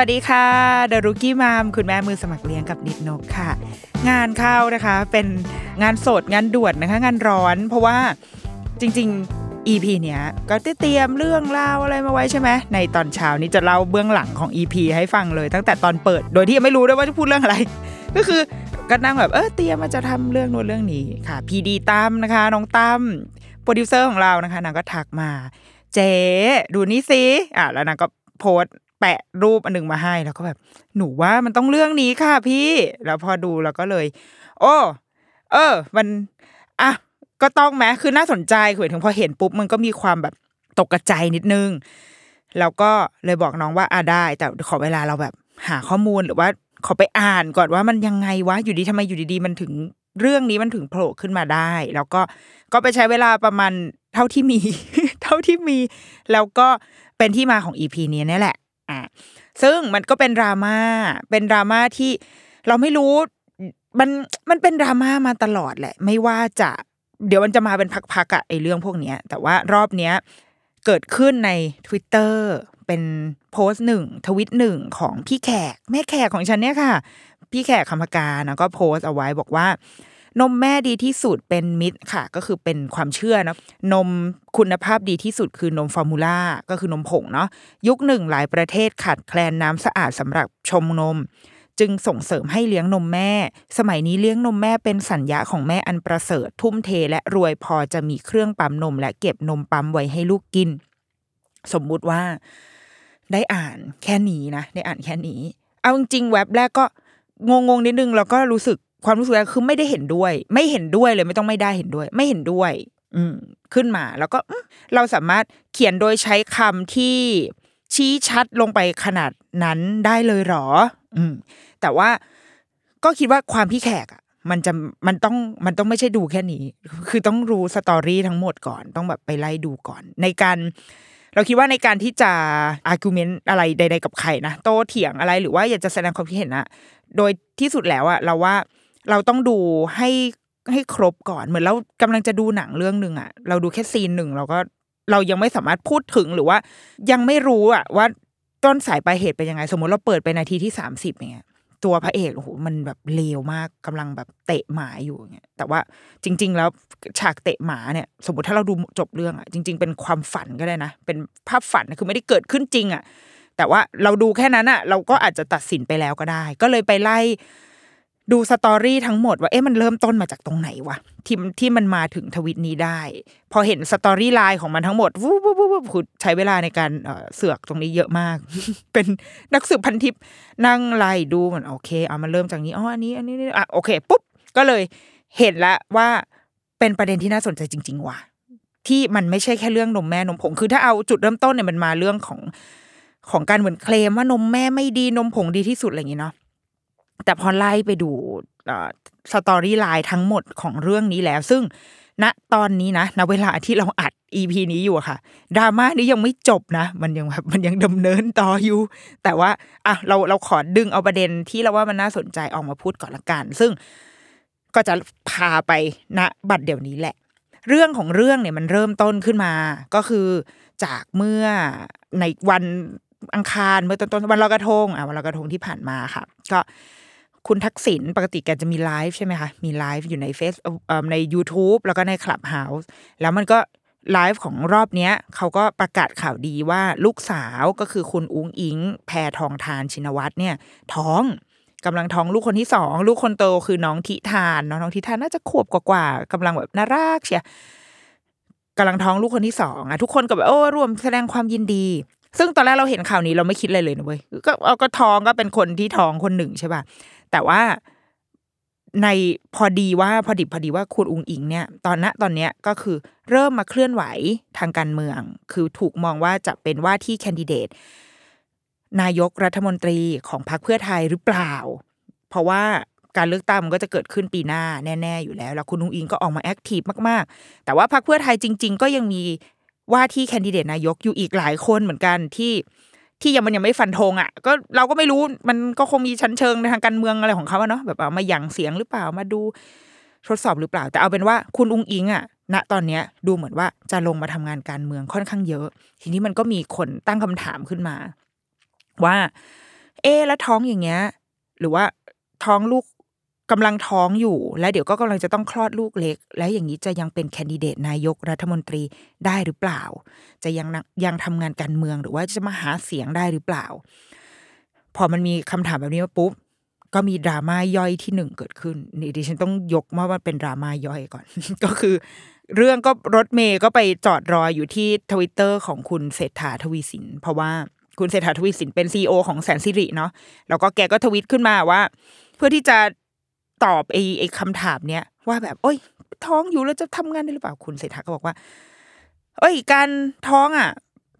สวัสดีค่ะ The Rookie Mom คุณแม่มือสมัครเลี้ยงกับนิดนกค่ะ งานเข้านะคะ เป็นงานสดงานด่วนนะคะ งานร้อน เพราะว่าจริง ๆ EP เนี้ยก็ได้เตรียมเรื่องราวอะไรมาไว้ใช่ไหมในตอนเช้านี้จะเล่าเบื้องหลังของ EP ให้ฟังเลยตั้งแต่ตอนเปิด โดยที่ยังไม่รู้ด้วยว่าจะพูดเรื่องอะไร ก็คือก็นั่งแบบเออเตรียมมาจะทำเรื่องนู้นเรื่องนี้ค่ะ PD ตั้มนะคะ น้องตั้มโปรดิวเซอร์ของเรานะคะนางก็ทักมา เจ๊ดูนี่สิอะแล้วนางก็โพสต์ แปะรูปอันหนึ่งมาให้แล้วก็แบบ หนูว่ามันต้องเรื่องนี้ค่ะพี่ แล้วพอดูแล้วก็เลย โอ้เออ มันอะก็ต้องแม้คือน่าสนใจคือถึงพอเห็นปุ๊บมันก็มีความแบบตกกระใจนิดนึง แล้วก็เลยบอกน้องว่าอ่าได้ แต่ขอเวลาเราแบบ หาข้อมูลหรือว่าขอไปอ่านก่อนว่ามันยังไงวะอยู่ดีทำไมอยู่ดีๆ มันถึงเรื่องนี้มันถึงโผล่ขึ้นมาได้ แล้วก็ก็ไปใช้เวลาประมาณเท่าที่มี เท่าที่มี แล้วก็เป็นที่มาของอีพีนี้นี่แหละ อะซึ่งมันก็เป็นดราม่าเป็นดราม่าที่เราไม่รู้มันมันเป็นดราม่ามาตลอดแหละ ไม่ว่าจะเดี๋ยวมันจะมาเป็นพักๆอะไอเรื่องพวกเนี้ย แต่ว่ารอบเนี้ยเกิดขึ้นใน Twitter เป็นโพสต์หนึ่งทวิตหนึ่งของพี่แขก แม่แขกของฉันเนี่ยค่ะ พี่แขกคำพกานะก็โพสต์เอาไว้บอกว่า นมแม่ดีที่สุดเป็นมิตรค่ะ ก็คือเป็นความเชื่อนะนมคุณภาพดีที่สุดคือนมฟอร์มูล่าก็คือนมผงเนาะยุคหนึ่งหลายประเทศขาดแคลนน้ำสะอาดสำหรับชมนม จึงส่งเสริมให้เลี้ยงนมแม่ สมัยนี้เลี้ยงนมแม่เป็นสัญญาของแม่อันประเสริฐ ทุ่มเทและรวยพอจะมีเครื่องปั๊มนม และเก็บนมปั๊มไว้ให้ลูกกิน สมมุติว่า ได้อ่านแค่นี้นะได้อ่านแค่นี้ เอาจริงๆเว็บแรกก็งงงๆนิดนึงแล้วก็รู้สึก ความรู้สึกแรกคือไม่ได้เห็นด้วย ไม่เห็นด้วยเลยไม่ต้องไม่ได้เห็นด้วย ไม่เห็นด้วย อืมขึ้นมาแล้วก็เราสามารถเขียนโดยใช้คำที่ชี้ชัดลงไปขนาดนั้นได้เลยหรอ อืม แต่ว่าก็คิดว่าความพี่แขกอะมันจะมันต้องมันต้องไม่ใช่ดูแค่นี้ คือต้องรู้สตอรี่ทั้งหมดก่อน ต้องแบบไปไล่ดูก่อน ในการเราคิดว่าในการที่จะอาร์กิวเมนต์อะไรใด ๆ กับใครนะโตเถียงอะไรหรือว่าอยากจะแสดงความคิดเห็นอะโดยที่สุดแล้วอะเราว่า เราต้องดูให้ให้ครบก่อนเหมือนเรากำลังจะดูหนังเรื่องหนึ่งอะเราดูแค่ซีนหนึ่งเราก็เรายังไม่สามารถพูดถึงหรือว่า ยังไม่รู้อะว่าต้นสายปลายเหตุเป็นยังไง สมมติเราเปิดไปนาทีที่สามสิบอย่างเงี้ยตัวพระเอกโอ้โหมันแบบเลวมากกำลังแบบเตะหมาอยู่อย่างเงี้ยแต่ว่าจริง ๆ แล้วฉากเตะหมาเนี่ย สมมติถ้าเราดูจบเรื่องอะจริง ๆ เป็นความฝันก็ได้นะ เป็นภาพฝันคือไม่ได้เกิดขึ้นจริงอะแต่ว่าเราดูแค่นั้นอะเราก็อาจจะตัดสินไปแล้วก็ได้ ก็เลยไปไล่ ดู story ทั้งหมดว่าเอ๊ะมันเริ่มต้นมาจากตรงไหนวะที่ที่มันมาถึงทวิตนี้ได้ พอเห็น storyline ของมันทั้งหมดวูบวูบวูบวูบคือใช้เวลาในการเอ่อเสือกตรงนี้เยอะมาก เป็นนักสืบพันทิปนั่งไล่ดูเหมือนโอเคเอามันเริ่มจากนี้อ๋ออันนี้อันนี้นี่อะโอเคปุ๊บก็เลยเห็นล้วว่าเป็นประเด็นที่น่าสนใจจริง ๆ ว่ะที่มันไม่ใช่แค่เรื่องนมแม่นมผงคือถ้าเอาจุดเริ่มต้นเนี่ยมันมาเรื่องของของการเหมือนเคลมว่านมแม่ไม่ดีนมผงดีที่สุดอะไรอย่างงี้เนาะ แต่พอไล่ไปดูสตอรี่ไลน์ทั้งหมดของเรื่องนี้แล้ว ซึ่งณตอนนี้นะณเวลาที่เราอัด EP นี้อยู่ค่ะดราม่านี้ยังไม่จบนะ มันยังแบบมันยังดำเนินต่ออยู่ แต่ว่าอะเราเราขอดึงเอาประเด็นที่เราว่ามันน่าสนใจออกมาพูดก่อนละกัน ซึ่งก็จะพาไปณบัดเดี๋ยวนี้แหละ เรื่องของเรื่องเนี่ยมันเริ่มต้นขึ้นมา ก็คือจากเมื่อในวันอังคารเมื่อต้นๆวันลอยกระทงอะวันลอยกระทงที่ผ่านมาค่ะ ก็ คุณทักษิณปกติแกจะมีไลฟ์ใช่ไหมคะมีไลฟ์อยู่ในเฟซเอ่อใน YouTube แล้วก็ใน Clubhouse แล้วมันก็ไลฟ์ของรอบเนี้ยเขาก็ประกาศข่าวดีว่าลูกสาวก็คือคุณอุ้งอิง แพทองทานชินวัตรเนี่ย ท้องกำลังท้องลูกคนที่สองลูกคนโตคือน้องทิทานเนอะน้องทิทานน่าจะขวบกว่าๆกำลังแบบน่ารักเชียกำลังท้องลูกคนที่สองอะทุกคนก็แบบโอ้ร่วมแสดงความยินดี ซึ่งตอนแรกเราเห็นข่าวนี้เราไม่คิดอะไรเลยนะเว้ยก็เอาก็ท้องก็เป็นคนที่ท้องคนหนึ่งใช่ป่ะ แต่ว่าในพอดีว่าพอดิบพอดีว่าคุณอุงอิงเนี่ยตอนณตอนเนี้ยก็คือเริ่มมาเคลื่อนไหวทางการเมือง คือถูกมองว่าจะเป็นว่าที่แคนดิเดต นายกรัฐมนตรีของพรรคเพื่อไทยหรือเปล่า เพราะว่าการเลือกตั้งมันก็จะเกิดขึ้นปีหน้าแน่ ๆ อยู่แล้ว แล้วคุณนุงอิงก็ออกมาแอคทีฟมากๆ แต่ว่าพรรคเพื่อไทยจริง ๆ ก็ยังมีว่าที่แคนดิเดตนายกอยู่อีกหลายคนเหมือนกันที่ ที่ยังมันยังไม่ฟันธงอะ ก็เราก็ไม่รู้มันก็คงมีชั้นเชิงในทางการเมืองอะไรของเขาเนาะแบบเอามาหยั่งเสียงหรือเปล่ามาดูทดสอบหรือเปล่า แต่เอาเป็นว่าคุณอุ้งอิงอะณตอนเนี้ยดูเหมือนว่าจะลงมาทำงานการเมืองค่อนข้างเยอะ ทีนี้มันก็มีคนตั้งคำถามขึ้นมา ว่า เอ๊แล้วท้องอย่างเงี้ย หรือว่าท้องลูก กำลังท้องอยู่ และเดี๋ยวก็กำลังจะต้องคลอดลูกเล็ก และอย่างนี้จะยังเป็นแคนดิเดตนายกรัฐมนตรีได้หรือเปล่า จะยังยังทำงานการเมืองหรือว่าจะมาหาเสียงได้หรือเปล่า พอมันมีคำถามแบบนี้มาปุ๊บก็มีดราม่าย่อยที่หนึ่งเกิดขึ้นนี่ดิฉันต้องยกมาว่าเป็นดราม่าย่อยก่อน ก็คือ เรื่องก็รถเมย์ก็ไปจอดรออยู่ที่ทวิตเตอร์ของคุณเศรษฐาทวีสิน เพราะว่าคุณเศรษฐาทวีสินเป็นซีอของแสนสิริเนาะแล้วก็แกก็ทวิตขึ้นมาว่า เพื่อที่จะ ตอบไอ้ไอ้คำถามเนี้ยว่าแบบ โอ้ย ท้องอยู่แล้วจะทำงานได้หรือเปล่าคุณเศรษฐาก็บอกว่า เอ้ย การท้องอะ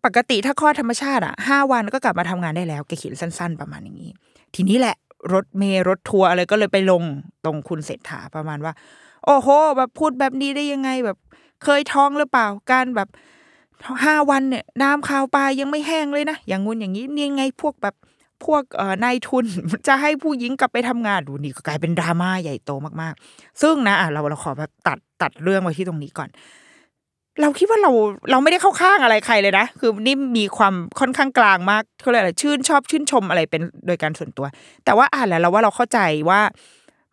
ปกติถ้าคลอดธรรมชาติอะห้าวันก็กลับมาทำงานได้แล้วแกเขียนสั้น ๆ ประมาณอย่างนี้ ทีนี้แหละ รถเมย์รถทัวร์อะไรก็เลยไปลงตรงคุณเศรษฐาประมาณว่า โอ้โห แบบพูดแบบนี้ได้ยังไงแบบเคยท้องหรือเปล่า การแบบห้าวันเนี่ยน้ำข้าวปลายังไม่แห้งเลยนะอย่างงู้นอย่างนี้นี่ไงพวกแบบ พวกนายทุนจะให้ผู้หญิงกลับไปทำงานดูนี่ก็กลายเป็นดราม่าใหญ่โตมากๆ ซึ่งนะะเราเราขอแบบตัดตัดเรื่องไว้ที่ตรงนี้ก่อน เราคิดว่าเราเราไม่ได้เข้าข้างอะไรใครเลยนะ คือนี่มีความค่อนข้างกลางมากเขาเรียกอะไรชื่นชอบชื่นชมอะไรเป็นโดยการส่วนตัว แต่ว่าอ่านแล้วเราว่าเราเข้าใจว่า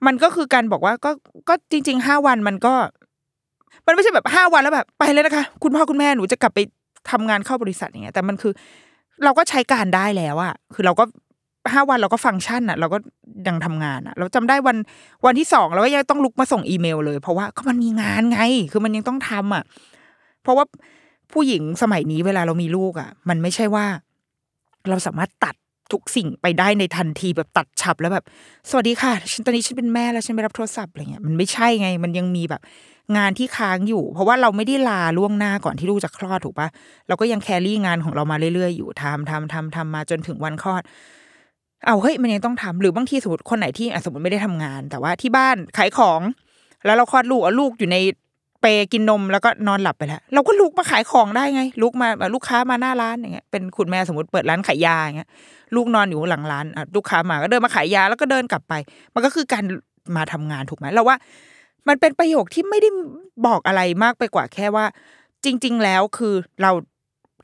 มันก็คือการบอกว่าก็ก็จริงๆห้าวันมันก็ มันไม่ใช่แบบห้าวันแล้วแบบไปเลยนะคะ คุณพ่อคุณแม่หนูจะกลับไปทำงานเข้าบริษัทอย่างเงี้ยแต่มันคือ เราก็ใช้การได้แล้วอะคือเราก็ห้าวันเราก็ฟังก์ชันอะเราก็ยังทำงานอะเราจำได้วันวันที่สองเราก็ยังต้องลุกมาส่งอีเมลเลย เพราะว่าก็มันมีงานไง คือมันยังต้องทำอะเพราะว่าผู้หญิงสมัยนี้เวลาเรามีลูกอะมันไม่ใช่ว่า เราสามารถตัด ทุกสิ่งไปได้ในทันทีแบบตัดฉับแล้วแบบ สวัสดีค่ะฉันตอนนี้ฉันเป็นแม่แล้วฉันไปรับโทรศัพท์อะไรเงี้ยมันไม่ใช่ไง มันยังมีแบบงานที่ค้างอยู่ เพราะว่าเราไม่ได้ลาล่วงหน้าก่อนที่ลูกจะคลอดถูกปะเราก็ยังแครี่งานของเรามาเรื่อยๆอยู่ทำทำทำทำมาจนถึงวันคลอด เอาเฮ้ยมันยังต้องทำหรือบางทีสมมติคนไหนที่สมมติไม่ได้ทำงาน แต่ว่าที่บ้านขายของ แล้วเราคลอดลูกเอาลูกอยู่ใน เปกินนมแล้วก็นอนหลับไปแล้วเราก็ลุกมาขายของได้ไง ลุกมาลูกค้ามาหน้าร้านอย่างเงี้ยเป็นคุณแม่สมมติเปิดร้านขายยาอย่างเงี้ยลูกนอนอยู่หลังร้านอะลูกค้ามาก็เดินมาขายยาแล้วก็เดินกลับไป มันก็คือการมาทำงานถูกไหมเราว่า มันเป็นประโยคที่ไม่ได้บอกอะไรมากไปกว่าแค่ว่า จริง ๆ แล้วคือเรา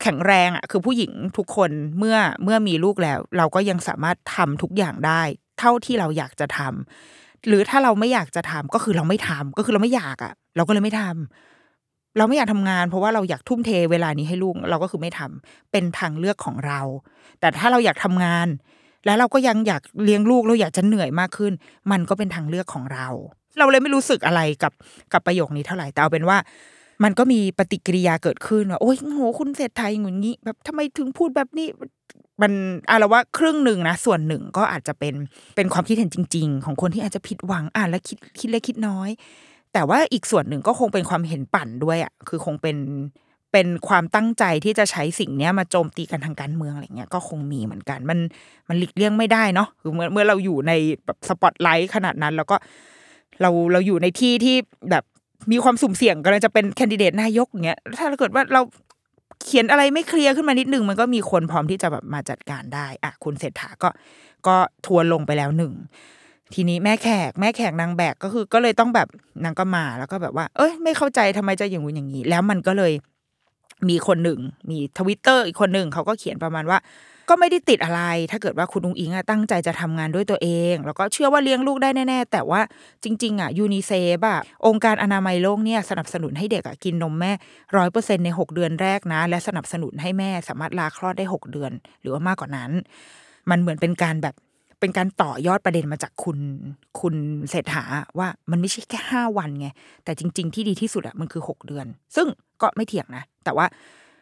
แข็งแรงอะคือผู้หญิงทุกคนเมื่อเมื่อมีลูกแล้ว เราก็ยังสามารถทำทุกอย่างได้ เท่าที่เราอยากจะทำ หรือถ้าเราไม่อยากจะทำก็คือเราไม่ทำก็คือเราไม่อยากอะ เราก็เลยไม่ทำเราไม่อยากทำงาน เพราะว่าเราอยากทุ่มเทเวลานี้ให้ลูกเราก็คือไม่ทำเป็นทางเลือกของเรา แต่ถ้าเราอยากทำงาน แล้วเราก็ยังอยากเลี้ยงลูกเราอยากจะเหนื่อยมากขึ้น มันก็เป็นทางเลือกของเรา เราเลยไม่รู้สึกอะไรกับกับประโยคนี้เท่าไหร่แต่เอาเป็นว่ามันก็มีปฏิกิริยาเกิดขึ้นว่าโอ้ยโหคุณเศรษฐาอย่างงี้แบบทำไมถึงพูดแบบนี้ มันอะเราว่าครึ่งหนึ่งนะส่วนหนึ่งก็อาจจะเป็นเป็นความคิดเห็นจริง ๆ ของคนที่อาจจะผิดหวังอ่านแล้วคิดคิดเล็กคิดน้อย แต่ว่าอีกส่วนหนึ่งก็คงเป็นความเห็นปั่นด้วยอะคือคงเป็นเป็นความตั้งใจที่จะใช้สิ่งเนี้ยมาโจมตีกันทางการเมืองอะไรเงี้ยก็คงมีเหมือนกัน มันมันหลีกเลี่ยงไม่ได้เนาะคือเมื่อเมื่อเราอยู่ในแบบสปอตไลท์ขนาดนั้น แล้วก็เราเราอยู่ในที่ที่แบบมีความสุ่มเสี่ยงกำลังจะเป็นแคนดิเดตนายกอย่างเงี้ยถ้าเกิดว่าเรา เขียนอะไรไม่ clear ขึ้นมานิดนึง มันก็มีคนพร้อมที่จะแบบมาจัดการได้อะคุณเศรษฐาก็ก็ทัวร์ลงไปแล้วหนึ่งทีนี้แม่แขกแม่แขกนางแบกก็คือก็เลยต้องแบบนางก็มาแล้วก็แบบว่า เอ้ยไม่เข้าใจทำไมจะอย่างงู้นอย่างนี้ แล้วมันก็เลยมีคนหนึ่ง มีทวิตเตอร์อีกคนหนึ่งเขาก็เขียนประมาณว่า ก็ไม่ได้ติดอะไร ถ้าเกิดว่าคุณอุ๊งอิ๊งอะตั้งใจจะทำงานด้วยตัวเอง แล้วก็เชื่อว่าเลี้ยงลูกได้แน่ ๆ แต่ว่าจริง ๆอะยูนิเซฟอะองค์การอนามัยโลกเนี่ยสนับสนุนให้เด็กอะกินนมแม่ร้อยเปอร์เซ็นในหกเดือนแรกนะ และสนับสนุนให้แม่สามารถลาคลอดได้หกเดือน หรือว่ามากกว่านั้น มันเหมือนเป็นการแบบเป็นการต่อยอดประเด็นมาจากคุณคุณเศรษฐาว่ามันไม่ใช่แค่ห้าวันไง แต่จริง ๆ ที่ดีที่สุดอะมันคือหกเดือน ซึ่งก็ไม่เถียงนะ แต่ว่า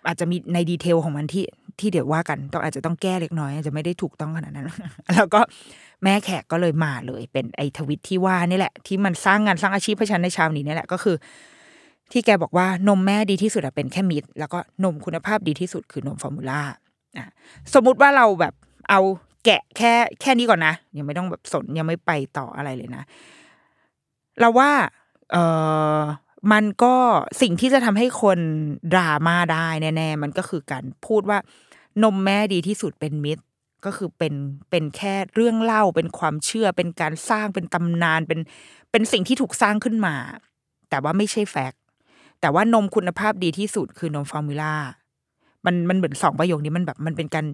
อาจจะมีในดีเทลของมันที่ที่เดี๋ยวว่ากันต้องอาจจะต้องแก้เล็กน้อยอาจจะไม่ได้ถูกต้องขนาดนั้น แล้วก็แม่แขกก็เลยมาเลย เป็นไอทวิตที่ว่านี่แหละ ที่มันสร้างงานสร้างอาชีพให้ฉันในเช้านี้นี่แหละก็คือ ที่แกบอกว่านมแม่ดีที่สุดเป็นแค่มิตรแล้วก็นมคุณภาพดีที่สุดคือนมฟอร์มูล่าอะสมมุติว่าเราแบบเอาแกะแค่แค่นี้ก่อนนะ ยังไม่ต้องแบบสนยังไม่ไปต่ออะไรเลยนะ เราว่า เออ มันก็สิ่งที่จะทำให้คนดราม่าได้แน่ๆมันก็คือการพูดว่านมแม่ดีที่สุดเป็น myth ก็คือเป็นเป็นแค่เรื่องเล่าเป็นความเชื่อเป็นการสร้างเป็นตำนานเป็นเป็นสิ่งที่ถูกสร้างขึ้นมา แต่ว่าไม่ใช่ fact แต่ว่านมคุณภาพดีที่สุดคือนม formula มันมันเหมือนสองประโยคนี้มันแบบมันเป็นการ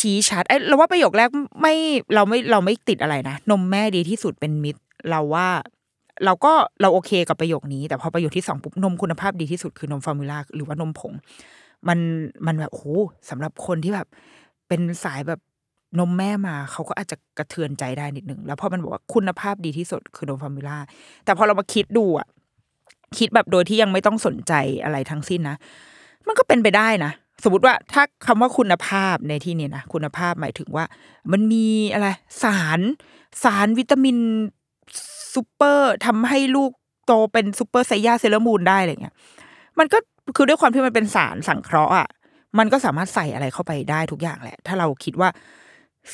ชี้ชัดไอ้เราว่าประโยคแรกไม่เราไม่เราไม่ติดอะไรนะนมแม่ดีที่สุดเป็น myth เราว่า เราก็เราโอเคกับประโยคนี้ แต่พอประโยคที่สองปุ๊บนมคุณภาพดีที่สุดคือนม formula หรือว่านมผง มันมันแบบโอ้สำหรับคนที่แบบ เป็นสายแบบนมแม่มาเขาก็อาจจะกระเทือนใจได้นิดนึง แล้วพอมันบอกว่าคุณภาพดีที่สุดคือนมฟอร์มูล่าแต่พอเรามาคิดดูอะคิดแบบโดยที่ยังไม่ต้องสนใจอะไรทั้งสิ้นนะ มันก็เป็นไปได้นะ สมมติว่าถ้าคำว่าคุณภาพในที่นี้นะคุณภาพหมายถึงว่า มันมีอะไร สาร สารวิตามิน ซูเปอร์ทำให้ลูกโตเป็นซูเปอร์ไซยาเซเลมูนได้อะไรเงี้ย มันก็คือด้วยความที่มันเป็นสารสังเคราะห์อะมันก็สามารถใส่อะไรเข้าไปได้ทุกอย่างแหละ ถ้าเราคิดว่า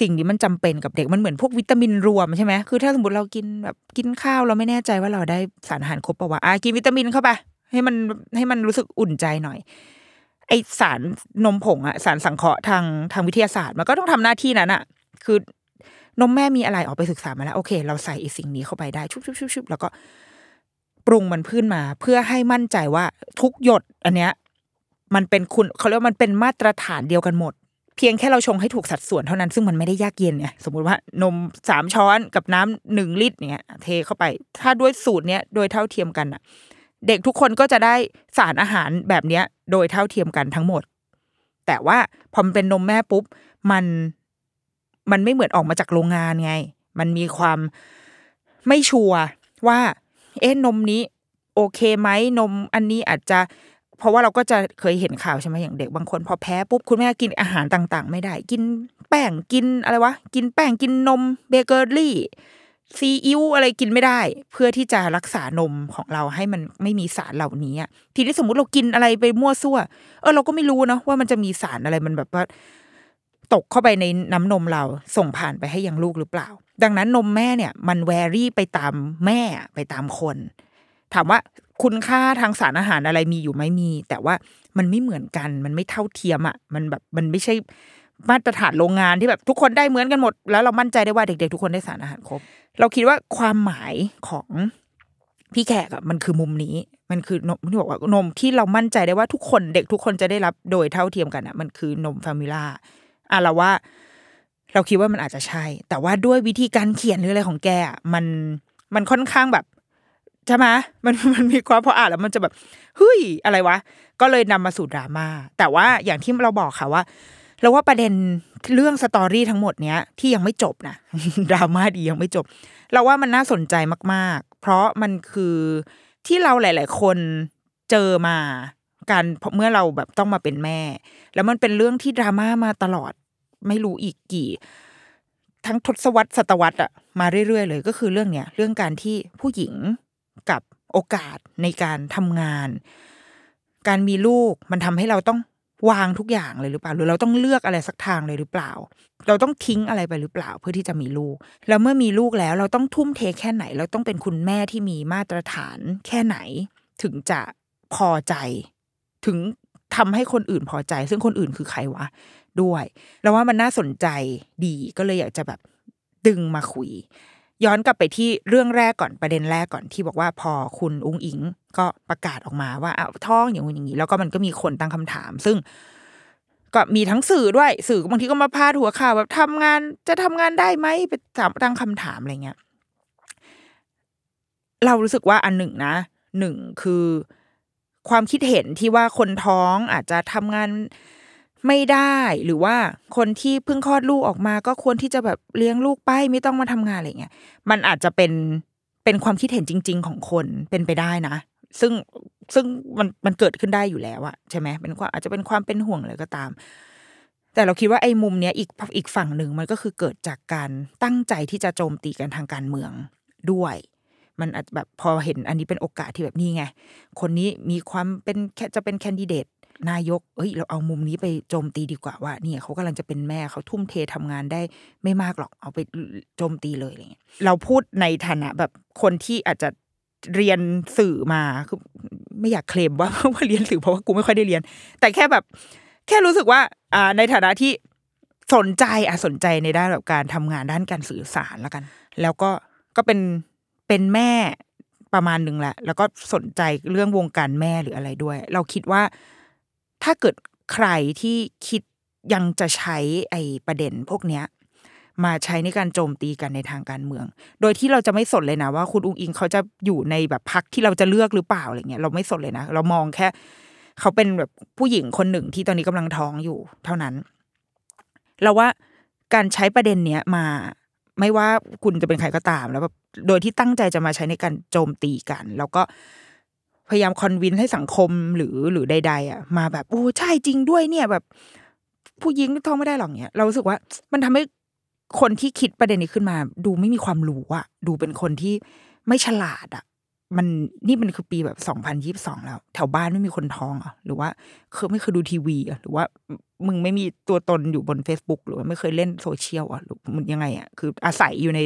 สิ่งนี้มันจำเป็นกับเด็กมันเหมือนพวกวิตามินรวมใช่ไหมคือถ้าสมมติเรากินแบบกินข้าวเราไม่แน่ใจว่าเราได้สารอาหารครบป่าวะอะกินวิตามินเข้าไปให้มันให้มันรู้สึกอุ่นใจหน่อย ไอสารนมผงอะสารสังเคราะห์ทางทางวิทยาศาสตร์ มันก็ต้องทำหน้าที่นั้นอะคือ นมแม่มีอะไรออกไปศึกษามาแล้ว โอเค เราใส่อีสิ่งนี้เข้าไปได้ชุบชุบชุบชุบแล้วก็ปรุงมันขึ้นมา เพื่อให้มั่นใจว่าทุกหยด อันเนี้ย มันเป็นคุณเขาเรียกว่ามันเป็นมาตรฐานเดียวกันหมด เพียงแค่เราชงให้ถูกสัดส่วนเท่านั้นซึ่งมันไม่ได้ยากเย็นไงสมมุติว่านมสามช้อนกับน้ำหนึ่งลิตรเนี้ยเทเข้าไป ถ้าด้วยสูตรเนี้ยโดยเท่าเทียมกันอะเด็กทุกคนก็จะได้สารอาหารแบบเนี้ย โดยเท่าเทียมกันทั้งหมด แต่ว่าพอมันเป็นนมแม่ปุ๊บ มัน มันไม่เหมือนออกมาจากโรงงานไง มันมีความไม่ชัวร์ว่า เอ๊ะนมนี้ โอเคไหมนมอันนี้อาจจะ เพราะว่าเราก็จะเคยเห็นข่าวใช่ไหมอย่างเด็กบางคน พอแพ้ปุ๊บคุณแม่กินอาหารต่าง ๆ ไม่ได้ กินแป้งกินอะไรวะกินแป้งกินนมเบเกอรี่ซีอิ๊วอะไรกินไม่ได้ เพื่อที่จะรักษานมของเราให้มันไม่มีสารเหล่านี้ทีนี้สมมุติเรากินอะไรไปมั่วซั่ว เออเราก็ไม่รู้เนาะว่ามันจะมีสารอะไรมันแบบว่า ตกเข้าไปในน้ำนมเราส่งผ่านไปให้ยังลูกหรือเปล่า ดังนั้นนมแม่เนี่ย มันแวรี่ไปตามแม่ไปตามคน ถามว่าคุณค่าทางสารอาหารอะไรมีอยู่ไหมมี แต่ว่ามันไม่เหมือนกัน มันไม่เท่าเทียมอะ มันแบบมันไม่ใช่มาตรฐานโรงงานที่แบบทุกคนได้เหมือนกันหมด แล้วเรามั่นใจได้ว่าเด็กๆ ทุกคนได้สารอาหารครบ เราคิดว่าความหมายของพี่แขกอะมันคือมุมนี้ มันคือนมที่บอกว่านมที่เรามั่นใจได้ว่าทุกคนเด็กทุกคนจะได้รับโดยเท่าเทียมกันอะมันคือนมฟามิล่า อะเราว่า เราคิดว่ามันอาจจะใช่ แต่ว่าด้วยวิธีการเขียนหรืออะไรของแกอะมันมันค่อนข้างแบบใช่ไหมมันมันมีความพออ่านแล้วมันจะแบบเฮ้ยอะไรวะ ก็เลยนำมาสู่ดราม่าแต่ว่าอย่างที่เราบอกค่ะว่าเราว่าประเด็นเรื่องสตอรี่ทั้งหมดเนี้ยที่ยังไม่จบนะดราม่าดียังไม่จบ เราว่ามันน่าสนใจมาก ๆ เพราะมันคือที่เราหลาย ๆ คนเจอมา การเมื่อเราแบบต้องมาเป็นแม่ แล้วมันเป็นเรื่องที่ดราม่ามาตลอด ไม่รู้อีกกี่ ทั้งทศวรรษศตวรรษอะมาเรื่อยๆ เลยก็คือเรื่องเนี้ยเรื่องการที่ผู้หญิงกับโอกาสในการทำงาน การมีลูกมันทำให้เราต้องวางทุกอย่างเลยหรือเปล่า หรือเราต้องเลือกอะไรสักทางเลยหรือเปล่า เราต้องทิ้งอะไรไปหรือเปล่าเพื่อที่จะมีลูก แล้วเมื่อมีลูกแล้ว เราต้องทุ่มเทแค่ไหน เราต้องเป็นคุณแม่ที่มีมาตรฐานแค่ไหน ถึงจะพอใจ ถึงทำให้คนอื่นพอใจ ซึ่งคนอื่นคือใครวะด้วย แล้วว่ามันน่าสนใจดีก็เลยอยากจะแบบดึงมาคุย ย้อนกลับไปที่เรื่องแรกก่อนประเด็นแรกก่อนที่บอกว่าพอคุณอุ้งอิง ก็ประกาศออกมาว่าอ้าวท้องอย่างนู้อย่างนี้ แล้วก็มันก็มีคนตั้งคำถาม ซึ่งก็มีทั้งสื่อด้วยสื่อบางทีก็มาพาดหัวข่าวแบบทำงานจะทำงานได้ไหมไปถามตั้งคำถามอะไรเงี้ยเรารู้สึกว่าอันหนึ่งนะหนึ่งคือ ความคิดเห็นที่ว่าคนท้องอาจจะทำงานไม่ได้หรือว่าคนที่เพิ่งคลอดลูกออกมา ก็ควรที่จะแบบเลี้ยงลูกไปไม่ต้องมาทำงานอะไรเงี้ยมันอาจจะเป็นเป็นความคิดเห็นจริง ๆ ของคนเป็นไปได้นะ ซึ่งซึ่งมันมันเกิดขึ้นได้อยู่แล้วอะใช่ไหมเป็นความอาจจะเป็นความเป็นห่วงอะไรก็ตาม แต่เราคิดว่าไอ้มุมเนี้ยอีกอีกฝั่งหนึ่งมันก็คือเกิดจากการตั้งใจที่จะโจมตีกันทางการเมืองด้วย มันอาจแบบพอเห็นอันนี้เป็นโอกาสที่แบบนี่ไง คนนี้มีความเป็นแค่จะเป็นแคนดิเดตนายก เอ้ย เราเอามุมนี้ไปโจมตีดีกว่าว่า เนี่ยเขากำลังจะเป็นแม่เขาทุ่มเททำงานได้ไม่มากหรอก เอาไปโจมตีเลยอะไรเงี้ย เราพูดในฐานะแบบคนที่อาจจะเรียนสื่อมาคือไม่อยากเคลมว่าว่าเรียนสื่อเพราะว่ากูไม่ค่อยได้เรียน แต่แค่แบบ แค่รู้สึกว่า อ่า ในฐานะที่สนใจอะสนใจในด้านแบบการทำงานด้านการสื่อสารแล้วกัน แล้วก็ก็เป็น เป็นแม่ประมาณหนึ่งแหละ แล้วก็สนใจเรื่องวงการแม่หรืออะไรด้วย เราคิดว่าถ้าเกิดใครที่คิดยังจะใช้ไอ้ประเด็นพวกเนี้ยมาใช้ในการโจมตีกันในทางการเมือง โดยที่เราจะไม่สนเลยนะว่าคุณอุ้งอิงเขาจะอยู่ในแบบพักที่เราจะเลือกหรือเปล่าอะไรเงี้ยเราไม่สนเลยนะ เรามองแค่ เขาเป็นแบบผู้หญิงคนหนึ่งที่ตอนนี้กำลังท้องอยู่ เท่านั้น เราว่าการใช้ประเด็นเนี้ยมา ไม่ว่าคุณจะเป็นใครก็ตามแล้วแบบโดยที่ตั้งใจจะมาใช้ในการโจมตีกัน แล้วก็พยายามคอนวินให้สังคมหรือหรือใด ๆ อะ มาแบบโอ้ใช่จริงด้วยเนี่ยแบบ ผู้หญิงท้องไม่ได้หรอกเนี่ยเรารู้สึกว่ามันทำให้คนที่คิดประเด็นนี้ขึ้นมา ดูไม่มีความรู้อะ ดูเป็นคนที่ไม่ฉลาดอะ มันนี่มันคือปีแบบสองพันยิบสองแล้ว แถวบ้านไม่มีคนท้องอะหรือว่าเคยไม่เคยดูทีวีอะหรือว่า มึงไม่มีตัวตนอยู่บน Facebook หรือไม่เคยเล่นโซเชียลอะหรือมันยังไงอะคืออาศัยอยู่ใน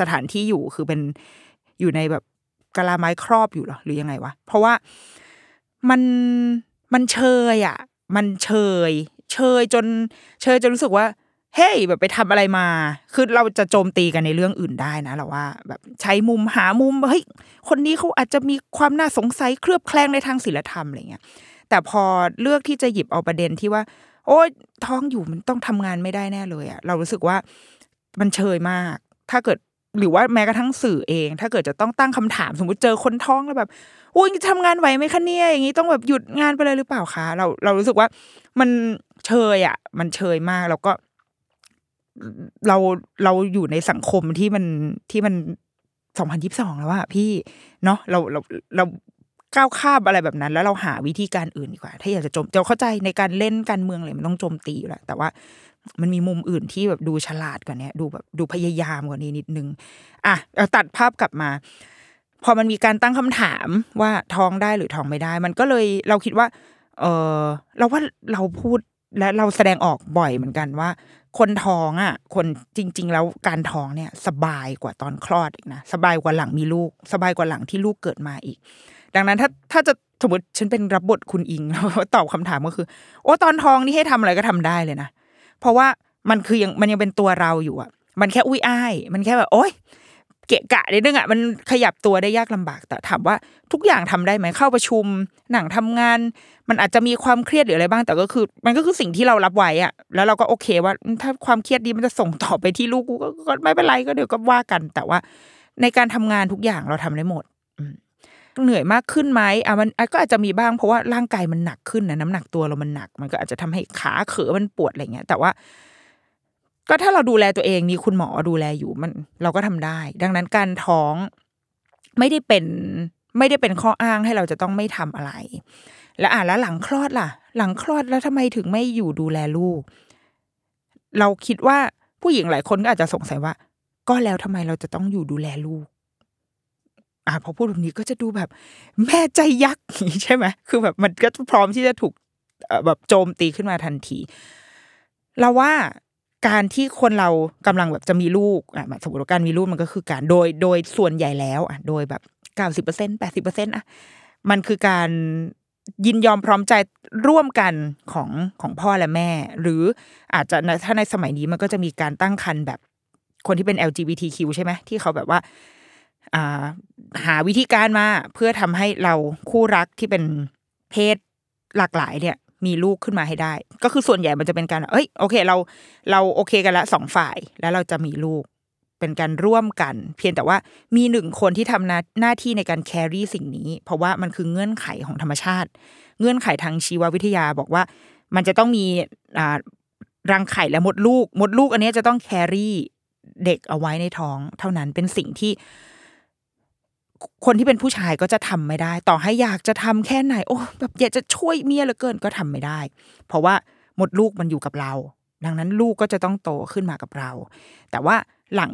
สถานที่อยู่คือเป็นอยู่ในแบบกะลาไม้ครอบอยู่หรอหรือยังไงวะ เพราะว่ามันมันเชยอะ มันเชย เชยจน เชยจนรู้สึกว่า เฮ้ยแบบไปทำอะไรมา คือเราจะโจมตีกันในเรื่องอื่นได้นะเราว่า แบบใช้มุมหามุมเฮ้ยคนนี้เขาอาจจะมีความน่าสงสัยเคลือบแคลงในทางศิลธรรมอะไรเงี้ยแต่พอเลือกที่จะหยิบเอาประเด็นที่ว่า โอ้ยท้องอยู่มันต้องทำงานไม่ได้แน่เลยอะเรารู้สึกว่ามันเชยมาก ถ้าเกิดหรือว่าแม้กระทั่งสื่อเอง ถ้าเกิดจะต้องตั้งคำถาม สมมติเจอคนท้องแล้วแบบโอ้ยทำงานไหวไหมคะเนี่ยอย่างนี้ต้องแบบหยุดงานไปเลยหรือเปล่าคะเราเรารู้สึกว่ามันเชยอะมันเชยมากแล้วก็เราเราอยู่ในสังคมที่มันที่มันสองพันยิบสองแล้วอะพี่เนาะเราเราเรา ก้าวข้ามอะไรแบบนั้น แล้วเราหาวิธีการอื่นดีกว่า ถ้าอยากจะโจมเราเข้าใจในการเล่นการเมืองอะไรมันต้องโจมตีอยู่แหละแต่ว่ามันมีมุมอื่นที่แบบดูฉลาดกว่านี้ดูแบบดูพยายามกว่านี้นิดนึง อะเราตัดภาพกลับมา พอมันมีการตั้งคำถามว่าท้องได้หรือท้องไม่ได้ มันก็เลยเราคิดว่า เออเราว่าเราพูดและเราแสดงออกบ่อยเหมือนกันว่า คนท้องอะ คนจริง ๆ แล้วการท้องเนี่ย สบายกว่าตอนคลอดอีกนะสบายกว่าหลังมีลูก สบายกว่าหลังที่ลูกเกิดมาอีก ดังนั้นถ้าถ้าจะสมมติฉันเป็นรับบทคุณอิงแล้วตอบคำถามก็คือ โอ้ตอนท้องนี่ให้ทำอะไรก็ทำได้เลยนะ เพราะว่ามันคือยังมันยังเป็นตัวเราอยู่อะ มันแค่อุ้ยอ้าย มันแค่แบบโอ๊ยเกะกะนิดนึงอะมันขยับตัวได้ยากลำบากแต่ถามว่าทุกอย่างทำได้ไหมเข้าประชุมหนังทำงาน มันอาจจะมีความเครียดหรืออะไรบ้างแต่ก็คือ มันก็คือสิ่งที่เรารับไว้อะ แล้วเราก็โอเคว่า ถ้าความเครียดนี้มันจะส่งต่อไปที่ลูกกูก็ก็ไม่เป็นไรก็เดี๋ยวก็ว่ากัน แต่ว่าในการทำงานทุกอย่างเราทำได้หมด เหนื่อยมากขึ้นไหมอะมันก็อาจจะมีบ้างเพราะว่าร่างกายมันหนักขึ้นนะน้ำหนักตัวเรามันหนัก มันก็อาจจะทำให้ขาเขอมันปวดอะไรเงี้ย แต่ว่า ก็ถ้าเราดูแลตัวเองมีคุณหมอดูแลอยู่มัน เราก็ทำได้ ดังนั้นการท้องไม่ได้เป็นไม่ได้เป็นข้ออ้างให้เราจะต้องไม่ทำอะไร แล้วอะแล้วหลังคลอดล่ะ หลังคลอดแล้วทำไมถึงไม่อยู่ดูแลลูก เราคิดว่าผู้หญิงหลายคนก็อาจจะสงสัยว่า ก็แล้วทำไมเราจะต้องอยู่ดูแลลูก อ่าพอพูดแบบนี้ก็จะดูแบบ แม่ใจยักษ์ใช่ไหมคือแบบมันก็พร้อมที่จะถูกแบบโจมตีขึ้นมาทันที เราว่าการที่คนเรากำลังแบบจะมีลูกอะสมมติว่าการมีลูกมันก็คือการโดยโดยส่วนใหญ่แล้วอะโดยแบบเก้าสิบเปอร์เซ็นแปดสิบเปอร์เซ็นต์อะมันคือการยินยอมพร้อมใจร่วมกันของของพ่อและแม่ หรืออาจจะถ้าในสมัยนี้มันก็จะมีการตั้งครรภ์แบบคนที่เป็น LGBTQ ใช่ไหมที่เขาแบบว่า หาวิธีการมาเพื่อทำให้เราคู่รักที่เป็นเพศหลากหลายเนี่ยมีลูกขึ้นมาให้ได้ ก็คือส่วนใหญ่มันจะเป็นการเอ้ยโอเคเราเราโอเคกันละสองฝ่ายแล้วเราจะมีลูกเป็นการร่วมกัน เพียงแต่ว่ามีหนึ่งคนที่ทำหน้าหน้าที่ในการแครี่สิ่งนี้ เพราะว่ามันคือเงื่อนไขของธรรมชาติ เงื่อนไขทางชีววิทยาบอกว่า มันจะต้องมีอ่ารังไข่และมดลูก มดลูกอันนี้จะต้องแครี่เด็กเอาไว้ในท้อง เท่านั้นเป็นสิ่งที่ คนที่เป็นผู้ชายก็จะทำไม่ได้ ต่อให้อยากจะทำแค่ไหน โอ้แบบอยากจะช่วยเมียเหลือเกินก็ทำไม่ได้ เพราะว่าหมดลูกมันอยู่กับเรา ดังนั้นลูกก็จะต้องโตขึ้นมากับเรา แต่ว่าหลัง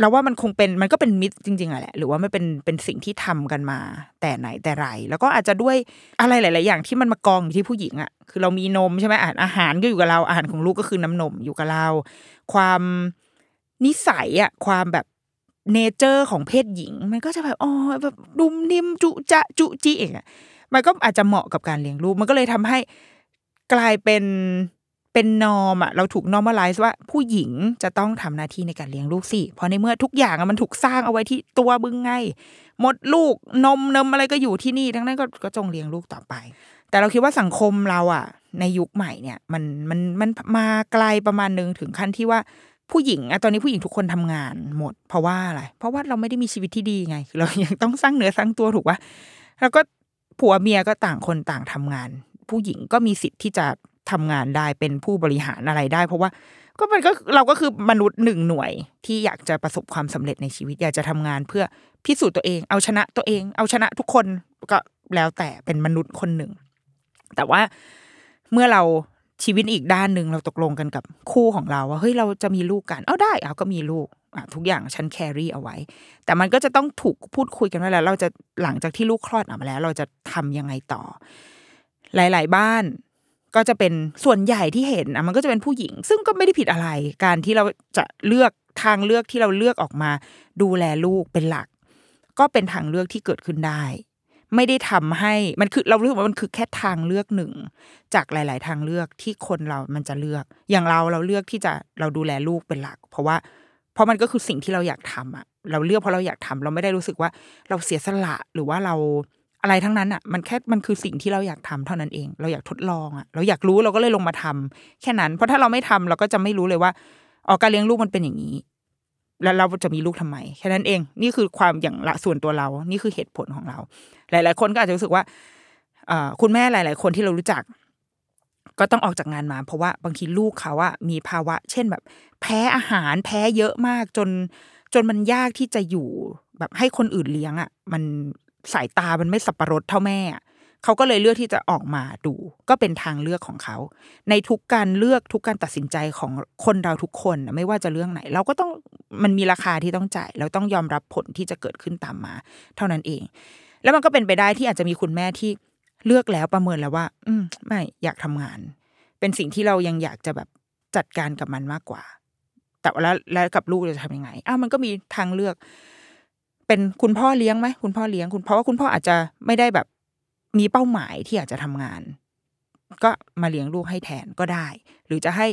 เราว่ามันคงเป็นมันก็เป็นมิตรจริงๆอะแหละ หรือว่าไมันเป็นเป็นสิ่งที่ทำกันมา แต่ไหนแต่ไร แล้วก็อาจจะด้วยอะไรหลาย ๆ อย่างที่มันมากองอยู่ที่ผู้หญิงอะคือเรามีนมใช่ไหมอาหารอาหารก็อยู่กับเราอาหารของลูกก็คือน้ำนมอยู่กับเรา ความนิสัยอะความแบบ nature ของเพศหญิง มันก็จะแบบอ๋อแบบนุ่มนิ่มจุ๊จะจุ๊จิ๊เองอะมันก็อาจจะเหมาะกับการเลี้ยงลูก มันก็เลยทำให้กลายเป็นเป็น norm อะเราถูกนอร์ม a ไลซ์ว่าผู้หญิงจะต้องทำหน้าที่ในการเลี้ยงลูกสิเพราะในเมื่อทุกอย่างมันถูกสร้างเอาไว้ที่ตัวมึงไงหมดลูกนมนมอะไรก็อยู่ที่นี่ทั้งนั้นก็ก็จงเลี้ยงลูกต่อไป แต่เราคิดว่าสังคมเราอะในยุคใหม่เนี่ย มันมันมันมาไกลประมาณนึงถึงขั้นที่ว่า ผู้หญิงอะตอนนี้ผู้หญิงทุกคนทำงานหมด เพราะว่าอะไร เพราะว่าเราไม่ได้มีชีวิตที่ดีไง เรายังต้องสร้างเนื้อสร้างตัวถูกปะแล้วก็ผัวเมียก็ต่างคนต่างทำงาน ผู้หญิงก็มีสิทธิ์ที่จะทำงานได้เป็นผู้บริหารอะไรได้ เพราะว่าก็มันก็เราก็คือมนุษย์หนึ่งหน่วยที่อยากจะประสบความสำเร็จในชีวิต อยากจะทำงานเพื่อพิสูจน์ตัวเอง เอาชนะตัวเอง เอาชนะทุกคนก็แล้วแต่เป็นมนุษย์คนหนึ่ง แต่ว่าเมื่อเรา ชีวิตอีกด้านหนึ่งเราตกลงกันกับคู่ของเราว่าเฮ้ยเราจะมีลูกกันเอาได้เอาก็มีลูกอะทุกอย่างฉันแครี่เอาไว้ แต่มันก็จะต้องถูกพูดคุยกันว่าแล้ว เราจะหลังจากที่ลูกคลอดออกมาแล้ว เราจะทำยังไงต่อ หลาย ๆ บ้านก็จะเป็นส่วนใหญ่ที่เห็นอะมันก็จะเป็นผู้หญิง ซึ่งก็ไม่ได้ผิดอะไร การที่เราจะเลือกทางเลือกที่เราเลือกออกมา ดูแลลูกเป็นหลัก ก็เป็นทางเลือกที่เกิดขึ้นได้ ไม่ได้ทำให้มันคือเรารู้สึกว่ามันคือแค่ทางเลือกหนึ่ง จากหลาย ๆ ทางเลือกที่คนเรามันจะเลือก อย่างเราเราเลือกที่จะเราดูแลลูกเป็นหลัก เพราะว่า เพราะมันก็คือสิ่งที่เราอยากทำอะ เราเลือกเพราะเราอยากทำเราไม่ได้รู้สึกว่าเราเสียสละหรือว่าเราอะไรทั้งนั้นอะ มันแค่มันคือสิ่งที่เราอยากทำเท่านั้นเอง เราอยากทดลองอะ เราอยากรู้เราก็เลยลงมาทำแค่นั้น เพราะถ้าเราไม่ทำเราก็จะไม่รู้เลยว่าอ๋อการเลี้ยงลูกมันเป็นอย่างนี้ แล้วเราจะมีลูกทำไมแค่นั้นเอง นี่คือความอย่างละส่วนตัวเรา นี่คือเหตุผลของเรา หลาย ๆ คนก็อาจจะรู้สึกว่าคุณแม่หลาย ๆ คนที่เรารู้จัก ก็ต้องออกจากงานมา เพราะว่าบางทีลูกเขาอะมีภาวะ เช่นแบบ แพ้อาหารแพ้เยอะมากจน จนมันยากที่จะอยู่แบบให้คนอื่นเลี้ยงอะมันสายตามันไม่สับประรดเท่าแม่อะ เขาก็เลยเลือกที่จะออกมาดู ก็เป็นทางเลือกของเขา ในทุกการเลือกทุกการตัดสินใจของคนเราทุกคนนะไม่ว่าจะเรื่องไหน เราก็ต้องมันมีราคาที่ต้องจ่ายเราต้องยอมรับผลที่จะเกิดขึ้นตามมา เท่านั้นเอง แล้วมันก็เป็นไปได้ที่อาจจะมีคุณแม่ที่เลือกแล้วประเมินแล้วว่า อืมไม่อยากทำงาน เป็นสิ่งที่เรายังอยากจะแบบจัดการกับมันมากกว่า แต่แล้วแล้วกับลูกเราจะทำยังไงอ้าวมันก็มีทางเลือก เป็นคุณพ่อเลี้ยงไหมคุณพ่อเลี้ยงคุณเพราะว่าคุณพ่ออาจจะไม่ได้แบบ มีเป้าหมายที่อยากจะทำงาน ก็มาเลี้ยงลูกให้แทนก็ได้ หรือจะให้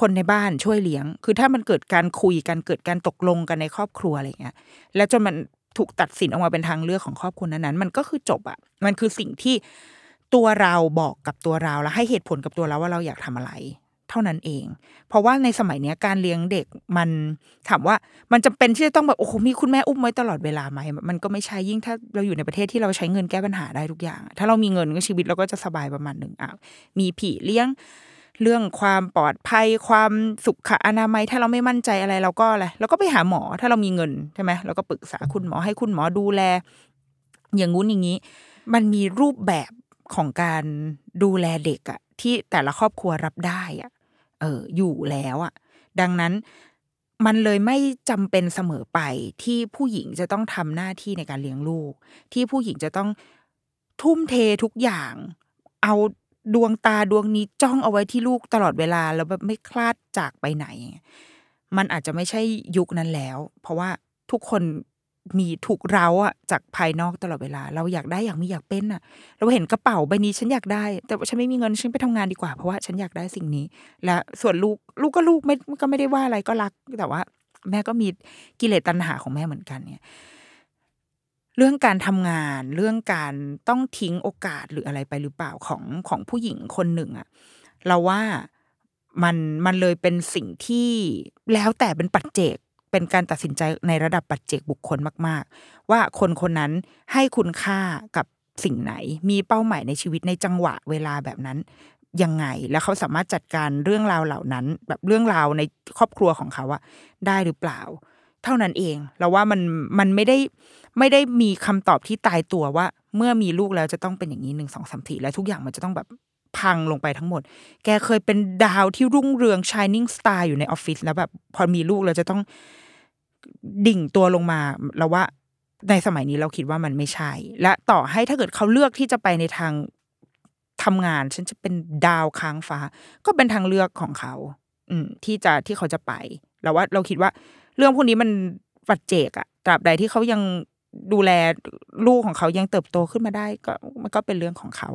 คนในบ้านช่วยเลี้ยง คือถ้ามันเกิดการคุยกันเกิดการตกลงกันในครอบครัวอะไรเงี้ย แล้วจนมันถูกตัดสินออกมาเป็นทางเลือกของครอบครัวนั้นๆมันก็คือจบอะมันคือสิ่งที่ตัวเราบอกกับตัวเราแล้วให้เหตุผลกับตัวเราว่าเราอยากทำอะไร เท่านั้นเอง เพราะว่าในสมัยเนี้ยการเลี้ยงเด็กมันถามว่ามันจำเป็นที่จะต้องแบบโอ้โหมีคุณแม่อุ้มไว้ตลอดเวลาไหมมันก็ไม่ใช่ยิ่งถ้าเราอยู่ในประเทศที่เราใช้เงินแก้ปัญหาได้ทุกอย่าง ถ้าเรามีเงินก็ชีวิตเราก็จะสบายประมาณหนึ่งอะมีผีเลี้ยงเรื่องความปลอดภัยความสุขอนามัยถ้าเราไม่มั่นใจอะไรเราก็อะไรเราก็ไปหาหมอถ้าเรามีเงินใช่ไหมเราก็ปรึกษาคุณหมอให้คุณหมอดูแล อย่างงู้นอย่างนี้ มันมีรูปแบบของการดูแลเด็กอะที่แต่ละครอบครัวรับได้อะ เอออยู่แล้วอะดังนั้นมันเลยไม่จำเป็นเสมอไปที่ผู้หญิงจะต้องทำหน้าที่ในการเลี้ยงลูก ที่ผู้หญิงจะต้องทุ่มเททุกอย่าง เอาดวงตาดวงนี้จ้องเอาไว้ที่ลูกตลอดเวลาแล้วแบบไม่คลาดจากไปไหน มันอาจจะไม่ใช่ยุคนั้นแล้ว เพราะว่าทุกคน มีถูกเร้าอะจากภายนอกตลอดเวลา เราอยากได้อยากมีอยากเป็นอะเราเห็นกระเป๋าใบนี้ฉันอยากได้ แต่ว่าฉันไม่มีเงินฉันไปทำงานดีกว่าเพราะว่าฉันอยากได้สิ่งนี้ และส่วนลูกลูกก็ลูกไม่ก็ไม่ได้ว่าอะไรก็รัก แต่ว่า แม่ก็มีกิเลสตัณหาของแม่เหมือนกันเนี่ยเรื่องการทำงานเรื่องการต้องทิ้งโอกาสหรืออะไรไปหรือเปล่าของของผู้หญิงคนหนึ่งอะเราว่ามันมันเลยเป็นสิ่งที่แล้วแต่เป็นปัจเจก เป็นการตัดสินใจในระดับปัจเจกบุคคลมาก ๆ ว่าคนคนนั้นให้คุณค่ากับสิ่งไหน มีเป้าหมายในชีวิตในจังหวะเวลาแบบนั้นยังไง แล้วเขาสามารถจัดการเรื่องราวเหล่านั้น แบบเรื่องราวในครอบครัวของเขาอะได้หรือเปล่า เท่านั้นเองเราว่ามันมันไม่ได้ไม่ได้มีคำตอบที่ตายตัวว่า เมื่อมีลูกแล้วจะต้องเป็นอย่างนี้หนึ่งสองสามสี่และทุกอย่างมันจะต้องแบบ พังลงไปทั้งหมด แกเคยเป็นดาวที่รุ่งเรือง shining star อยู่ในออฟฟิศแล้วแบบพอมีลูกแล้วจะต้องดิ่งตัวลงมาเราว่าในสมัยนี้เราคิดว่ามันไม่ใช่ และต่อให้ถ้าเกิดเขาเลือกที่จะไปในทางทำงาน ฉันจะเป็นดาวค้างฟ้า ก็เป็นทางเลือกของเขา อืม ที่จะที่เขาจะไปเราว่าเราคิดว่า เรื่องพวกนี้มันปัจเจกอะตราบใดที่เขายังดูแลลูกของเขายังเติบโตขึ้นมาได้ ก็มันก็เป็นเรื่องของเขา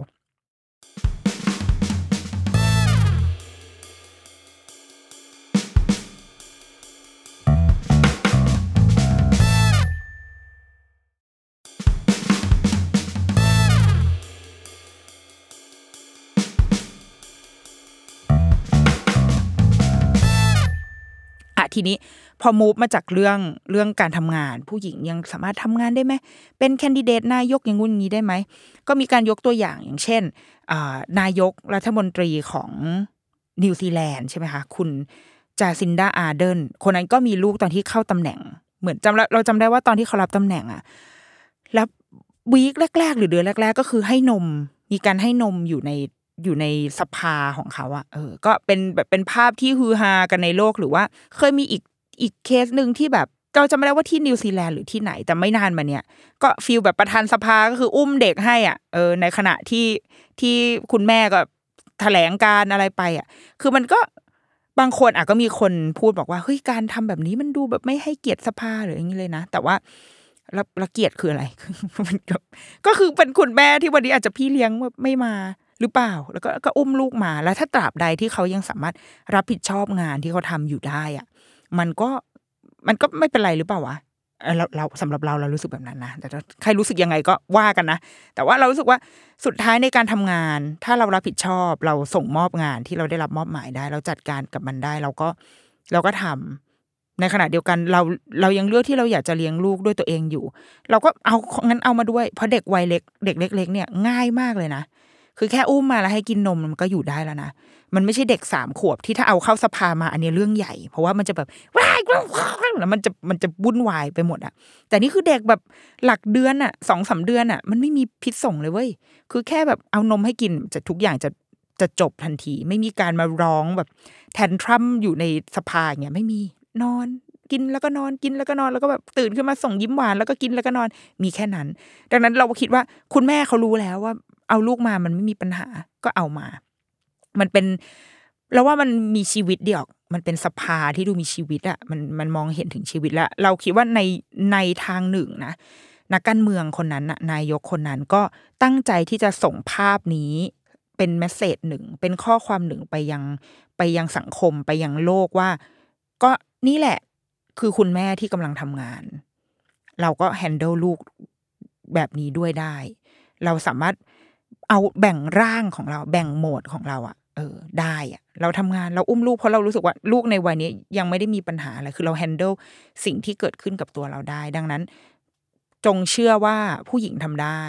ทีนี้พอ move มาจากเรื่องเรื่องการทำงาน ผู้หญิงยังสามารถทำงานได้ไหมเป็น candidate นายกอย่างงู้นนี้ได้ไหมก็มีการยกตัวอย่างอย่างเช่นนายกรัฐมนตรีของนิวซีแลนด์ใช่ไหมคะคุณจาซินดาอาร์เดนคนนั้นก็มีลูกตอนที่เข้าตำแหน่ง เหมือนจำเราจำได้ว่าตอนที่เขารับตำแหน่งอะแล้ว week แรก ๆ หรือเดือนแรก ๆ ก็คือให้นมมีการให้นมอยู่ใน อยู่ในสภาของเขาอะเออ ก็เป็นแบบเป็นภาพที่ฮือฮากันในโลกหรือว่า เคยมีอีกอีกเคสหนึ่งที่แบบเราจำไม่ได้ว่าที่นิวซีแลนด์หรือที่ไหนแต่ไม่นานมาเนี่ย ก็ feel แบบประธานสภาก็คืออุ้มเด็กให้อะเออในขณะที่ที่คุณแม่ก็แถลงการณ์อะไรไปอะ คือมันก็บางคนอะก็มีคนพูดบอกว่าเฮ้ยการทำแบบนี้มันดูแบบไม่ให้เกียรติสภาหรืออย่างนี้เลยนะ แต่ว่าแล้วแล้วเกียรติคืออะไรมันก็ก็คือเป็นคุณแม่ที่วันนี้อาจจะพี่เลี้ยงไม่มา หรือเปล่า แล้วก็ก็อุ้มลูกมา แล้วถ้าตราบใดที่เขายังสามารถรับผิดชอบงานที่เขาทำอยู่ได้อะมันก็มันก็ไม่เป็นไรหรือเปล่าวะเราเราสำหรับเราเรารู้สึกแบบนั้นนะแต่ใครรู้สึกยังไงก็ว่ากันนะ แต่ว่าเรารู้สึกว่าสุดท้ายในการทำงาน ถ้าเรารับผิดชอบ เราส่งมอบงานที่เราได้รับมอบหมายได้ เราจัดการกับมันได้ เราก็เราก็ทำในขณะเดียวกันเราเรายังเลือกที่เราอยากจะเลี้ยงลูกด้วยตัวเองอยู่ เราก็เอางั้นเอามาด้วย เพราะเด็กวัยเล็ก เด็กเล็ก ๆ เนี่ยง่ายมากเลยนะ คือแค่อุ้มมาแล้วให้กินนมมันก็อยู่ได้แล้วนะ มันไม่ใช่เด็กสามขวบที่ถ้าเอาเข้าสภามาอันนี้เรื่องใหญ่ เพราะว่ามันจะแบบว้ายแล้วมันจะมันจะวุ่นวายไปหมดอะแต่นี่คือเด็กแบบหลักเดือนอะสองสาเดือนอะมันไม่มีพิษส่งเลยเว้ยคือแค่แบบเอานมให้กินจะทุกอย่างจะจะจบทันที ไม่มีการมาร้องแบบแทนทรัมอยู่ในสภาอย่างเงี้ยไม่มีนอนกินแล้วก็นอนกินแล้วก็นอนแล้วก็แบบตื่นขึ้นมาส่งยิ้มหวานแล้วก็กินแล้วก็นอนมีแค่นั้น ดังนั้นเราคิดว่าคุณแม่เขารู้แล้วว่า เอาลูกมามันไม่มีปัญหาก็เอามา มันเป็นแล้วว่ามันมีชีวิตเดียวมันเป็นสภาที่ดูมีชีวิตอะมันมันมองเห็นถึงชีวิตแล้ว เราคิดว่าในในทางหนึ่งนะนักการเมืองคนนั้นนะนายกคนนั้นก็ตั้งใจที่จะส่งภาพนี้เป็นเมสเซจหนึ่ง เป็นข้อความหนึ่งไปยังไปยังสังคมไปยังโลกว่า ก็นี่แหละคือคุณแม่ที่กำลังทำงาน เราก็แฮนเดิลลูกแบบนี้ด้วยได้ เราสามารถ เอาแบ่งร่างของเรา แบ่งโหมดของเราอะเออได้อะเราทำงานเราอุ้มลูกเพราะเรารู้สึกว่าลูกในวัยนี้ยังไม่ได้มีปัญหาอะไรคือเราแฮนเดิลสิ่งที่เกิดขึ้นกับตัวเราได้ ดังนั้น จงเชื่อว่าผู้หญิงทำได้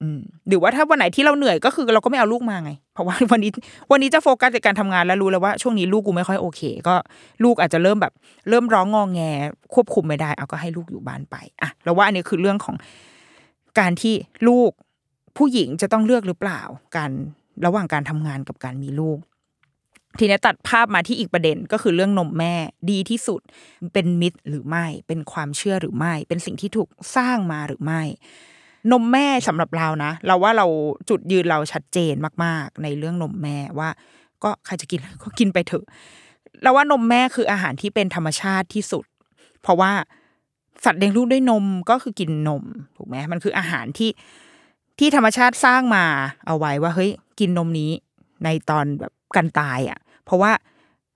อืมหรือว่าถ้าวันไหนที่เราเหนื่อยก็คือเราก็ไม่เอาลูกมาไง เพราะว่าวันนี้ วันนี้จะโฟกัสในการทำงานแล้วรู้แล้วว่าช่วงนี้ลูกกูไม่ค่อยโอเค ก็ลูกอาจจะเริ่มแบบ เริ่มร้องงองแง ควบคุมไม่ได้ เอาก็ให้ลูกอยู่บ้านไปอะเราว่าอันนี้คือเรื่องของการที่ลูก ผู้หญิงจะต้องเลือกหรือเปล่า การระหว่างการทำงานกับการมีลูก ทีนี้ตัดภาพมาที่อีกประเด็นก็คือเรื่องนมแม่ดีที่สุด เป็นมิตรหรือไม่ เป็นความเชื่อหรือไม่ เป็นสิ่งที่ถูกสร้างมาหรือไม่ นมแม่สำหรับเรานะ เราว่าเราจุดยืนเราชัดเจนมาก ๆ ในเรื่องนมแม่ว่า ก็ใครจะกินก็กินไปเถอะเราว่านมแม่คืออาหารที่เป็นธรรมชาติที่สุด เพราะว่าสัตว์เลี้ยงลูกด้วยนมก็คือกินนมถูกไหมมันคืออาหารที่ ที่ธรรมชาติสร้างมาเอาไว้ว่าเฮ้ยกินนมนี้ในตอนแบบกันตายอะ เพราะว่า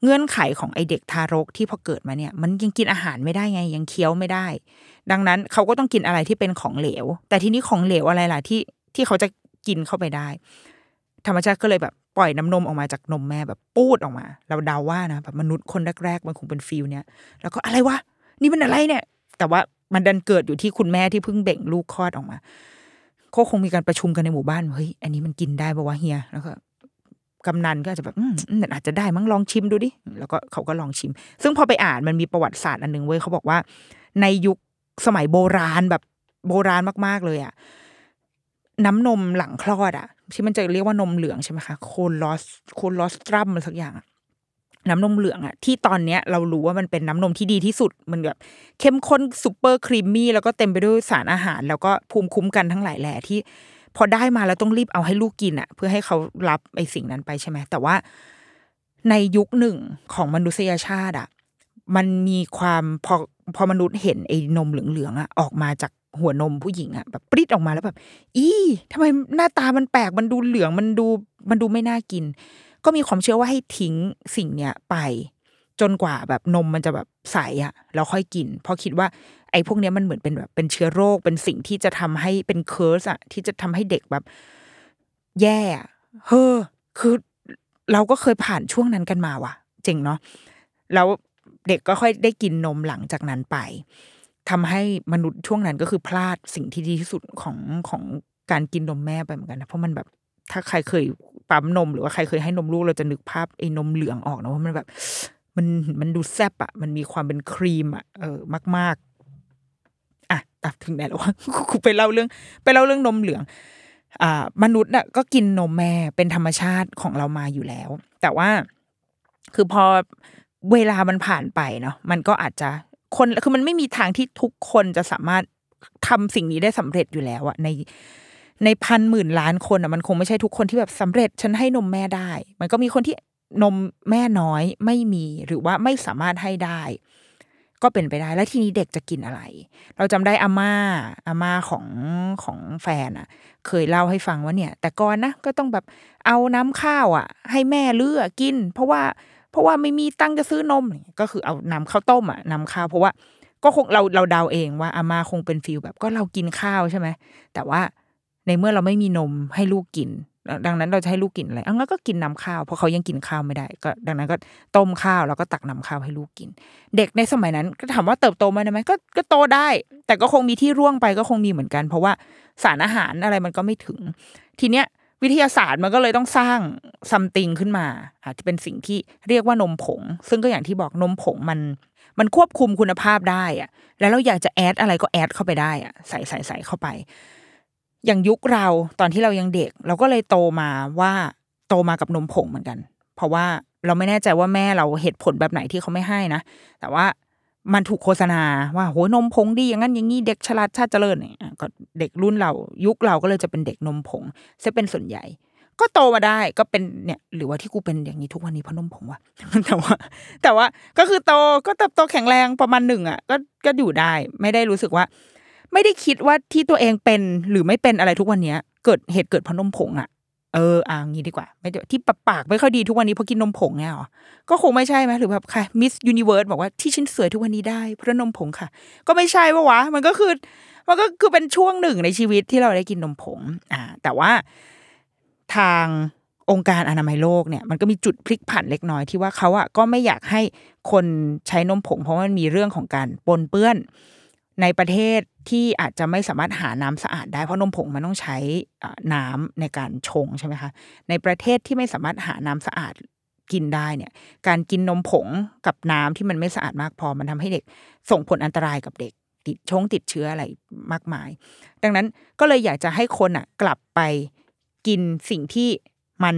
เงื่อนไขของไอเด็กทารกที่พอเกิดมาเนี่ย มันยังกินอาหารไม่ได้ไงยังเคี้ยวไม่ได้ ดังนั้นเขาก็ต้องกินอะไรที่เป็นของเหลว แต่ทีนี้ของเหลวอะไรล่ะที่ที่เขาจะกินเข้าไปได้ ธรรมชาติก็เลยแบบปล่อยน้ำนมออกมาจากนมแม่แบบปูดออกมา เราเดาว่านะแบบมนุษย์คนแรกๆมันคงเป็นฟิลเนี้ยแล้วก็อะไรวะนี่มันอะไรเนี่ย แต่ว่ามันดันเกิดอยู่ที่คุณแม่ที่เพิ่งเบ่งลูกคลอดออกมา ก็คงมีการประชุมกันในหมู่บ้านเฮ้ยอันนี้มันกินได้ปะวะเฮียแล้วก็กำนันก็อาจจะแบบอืมอาจจะได้มั้งลองชิมดูดิแล้วก็เขาก็ลองชิม ซึ่งพอไปอ่านมันมีประวัติศาสตร์อันหนึ่งเว้ยเขาบอกว่า ในยุคสมัยโบราณแบบโบราณมากๆเลยอะน้ำนมหลังคลอดอะที่มันจะเรียกว่านมเหลืองใช่ไหมคะโคลอสโคลอสตรัมอะไรสักอย่างอะ น้ำนมเหลืองอะที่ตอนเนี้ยเรารู้ว่ามันเป็นน้ำนมที่ดีที่สุด มันแบบเข้มข้นซูเปอร์ครีมมี่แล้วก็เต็มไปด้วยสารอาหาร แล้วก็ภูมิคุ้มกันทั้งหลายแหล่ที่ พอได้มาแล้วต้องรีบเอาให้ลูกกินอะเพื่อให้เขารับไอสิ่งนั้นไปใช่ไหมแต่ว่า ในยุคหนึ่งของมนุษยชาติอะมันมีความพอพอมนุษย์เห็นไอ้นมเหลืองๆอะออกมาจากหัวนมผู้หญิงอะแบบปริ๊ดออกมาแล้วแบบ อีทำไมหน้าตามันแปลกมันดูเหลืองมันดูมันดูไม่น่ากิน ก็มีความเชื่อว่าให้ทิ้งสิ่งเนี้ยไป จนกว่าแบบนมมันจะแบบใสอะแล้วค่อยกิน เพราะคิดว่าไอ้พวกเนี้ยมันเหมือนเป็นแบบเป็นเชื้อโรคเป็นสิ่งที่จะทำให้เป็นเคิร์สอะที่จะทำให้เด็กแบบ แย่เฮ้อคือเราก็เคยผ่านช่วงนั้นกันมาว่ะ เจ๋งเนาะแล้วเด็กก็ค่อยได้กินนมหลังจากนั้นไปทำให้มนุษย์ช่วงนั้นก็คือพลาดสิ่งที่ดีที่สุดของของการกินนมแม่ไปเหมือนกันนะเพราะมันแบบ ถ้าใครเคยปั๊มนมหรือว่าใครเคยให้นมลูกเราจะนึกภาพไอ้นมเหลืองออกนะว่ามันแบบ มันมันดูแซบอะมันมีความเป็นครีมอะเออมาก ๆ อะตัดถึงไหนแล้ววะกูไปเล่าเรื่อง ไปเล่าเรื่องนมเหลือง อ่ามนุษย์น่ะก็กินนมแม่เป็นธรรมชาติของเรามาอยู่แล้ว แต่ว่าคือพอเวลามันผ่านไปเนาะมันก็อาจจะคนคือมันไม่มีทางที่ทุกคนจะสามารถทำสิ่งนี้ได้สำเร็จอยู่แล้วอะใน ในพันหมื่นล้านคนอะมันคงไม่ใช่ทุกคนที่แบบสำเร็จฉันให้นมแม่ได้ มันก็มีคนที่นมแม่น้อยไม่มีหรือว่าไม่สามารถให้ได้ ก็เป็นไปได้แล้วทีนี้เด็กจะกินอะไร เราจำได้อาม่าอาม่าของของแฟนอะ เคยเล่าให้ฟังว่าเนี่ย แต่ก่อนนะก็ต้องแบบเอาน้ำข้าวอะ ให้แม่เลือกกิน เพราะว่าเพราะว่าไม่มีตั้งจะซื้อนมก็คือเอาน้ำข้าวต้มอะน้ำข้าวเพราะว่าก็คงเราเราเดาเองว่าอาม่าคงเป็นฟิลแบบก็เรากินข้าวใช่ไหมแต่ว่า ในเมื่อเราไม่มีนมให้ลูกกิน ดังนั้นเราจะให้ลูกกินอะไรอังั้นก็กินน้ำข้าวเพราะเขายังกินข้าวไม่ได้ ก็ ดังนั้นก็ต้มข้าวแล้วก็ตักน้ำข้าวให้ลูกกิน เด็กในสมัยนั้น ก็ถามว่าเติบโตมาได้ไหมก็ก็โตได้ แต่ก็คงมีที่ร่วงไปก็คงมีเหมือนกัน เพราะว่าสารอาหารอะไรมันก็ไม่ถึง ทีเนี้ยวิทยาศาสตร์มันก็เลยต้องสร้างซัมติงขึ้นมาอาจจะเป็นสิ่งที่เรียกว่านมผง ซึ่งก็อย่างที่บอกนมผงมัน มันควบคุมคุณภาพได้อะแล้วเราอยากจะแอดอะไรก็แอดเข้าไปได้อะใส่ใส่ใส่เข้าไป อย่างยุคเราตอนที่เรายังเด็ก เราก็เลยโตมาว่าโตมากับนมผงเหมือนกัน เพราะว่าเราไม่แน่ใจว่าแม่เราเหตุผลแบบไหนที่เขาไม่ให้นะ แต่ว่ามันถูกโฆษณาว่าโหนมผงดีอย่างนั้นอย่างนี้เด็กฉลาดชาติเจริญเนี่ยก็เด็กรุ่นเรายุคเราก็เลยจะเป็นเด็กนมผงจะเป็นส่วนใหญ่ ก็โตมาได้ก็เป็นเนี่ย หรือว่าที่กูเป็นอย่างนี้ทุกวันนี้เพราะนมผงวะแต่ว่า แต่ว่าก็คือโตก็เติบโตแข็งแรงประมาณหนึ่งอะ ก็ก็อยู่ได้ ไม่ได้รู้สึกว่า ไม่ได้คิดว่าที่ตัวเองเป็นหรือไม่เป็นอะไรทุกวันเนี้ย เกิดเหตุเกิดเพราะนมผงอะเอออ่างี้ดีกว่า ไม่ที่ปากปากไม่ค่อยดีทุกวันนี้เพราะกินนมผงเนี่ยหรอก็คงไม่ใช่ไหมหรือแบบใคร Miss Universe บอกว่าที่ฉันสวยทุกวันนี้ได้เพราะนมผงค่ะ ก็ไม่ใช่ปะวะ มันก็คือ มันก็คือเป็นช่วงหนึ่งในชีวิตที่เราได้กินนมผง อ่า แต่ว่าทางองค์การอนามัยโลกเนี่ยมันก็มีจุดพลิกผันเล็กน้อยที่ว่าเขาอะก็ไม่อยากให้คนใช้นมผง เพราะมันมีเรื่องของการปนเปื้อน ในประเทศที่อาจจะไม่สามารถหาน้ำสะอาดได้เพราะนมผงมันต้องใช้น้ำในการชงใช่ไหมคะในประเทศที่ไม่สามารถหาน้ำสะอาดกินได้เนี่ย การกินนมผงกับน้ำที่มันไม่สะอาดมากพอมันทำให้เด็ก ส่งผลอันตรายกับเด็ก ติดชงติดเชื้ออะไรมากมาย ดังนั้นก็เลยอยากจะให้คนอะ กลับไปกินสิ่งที่มัน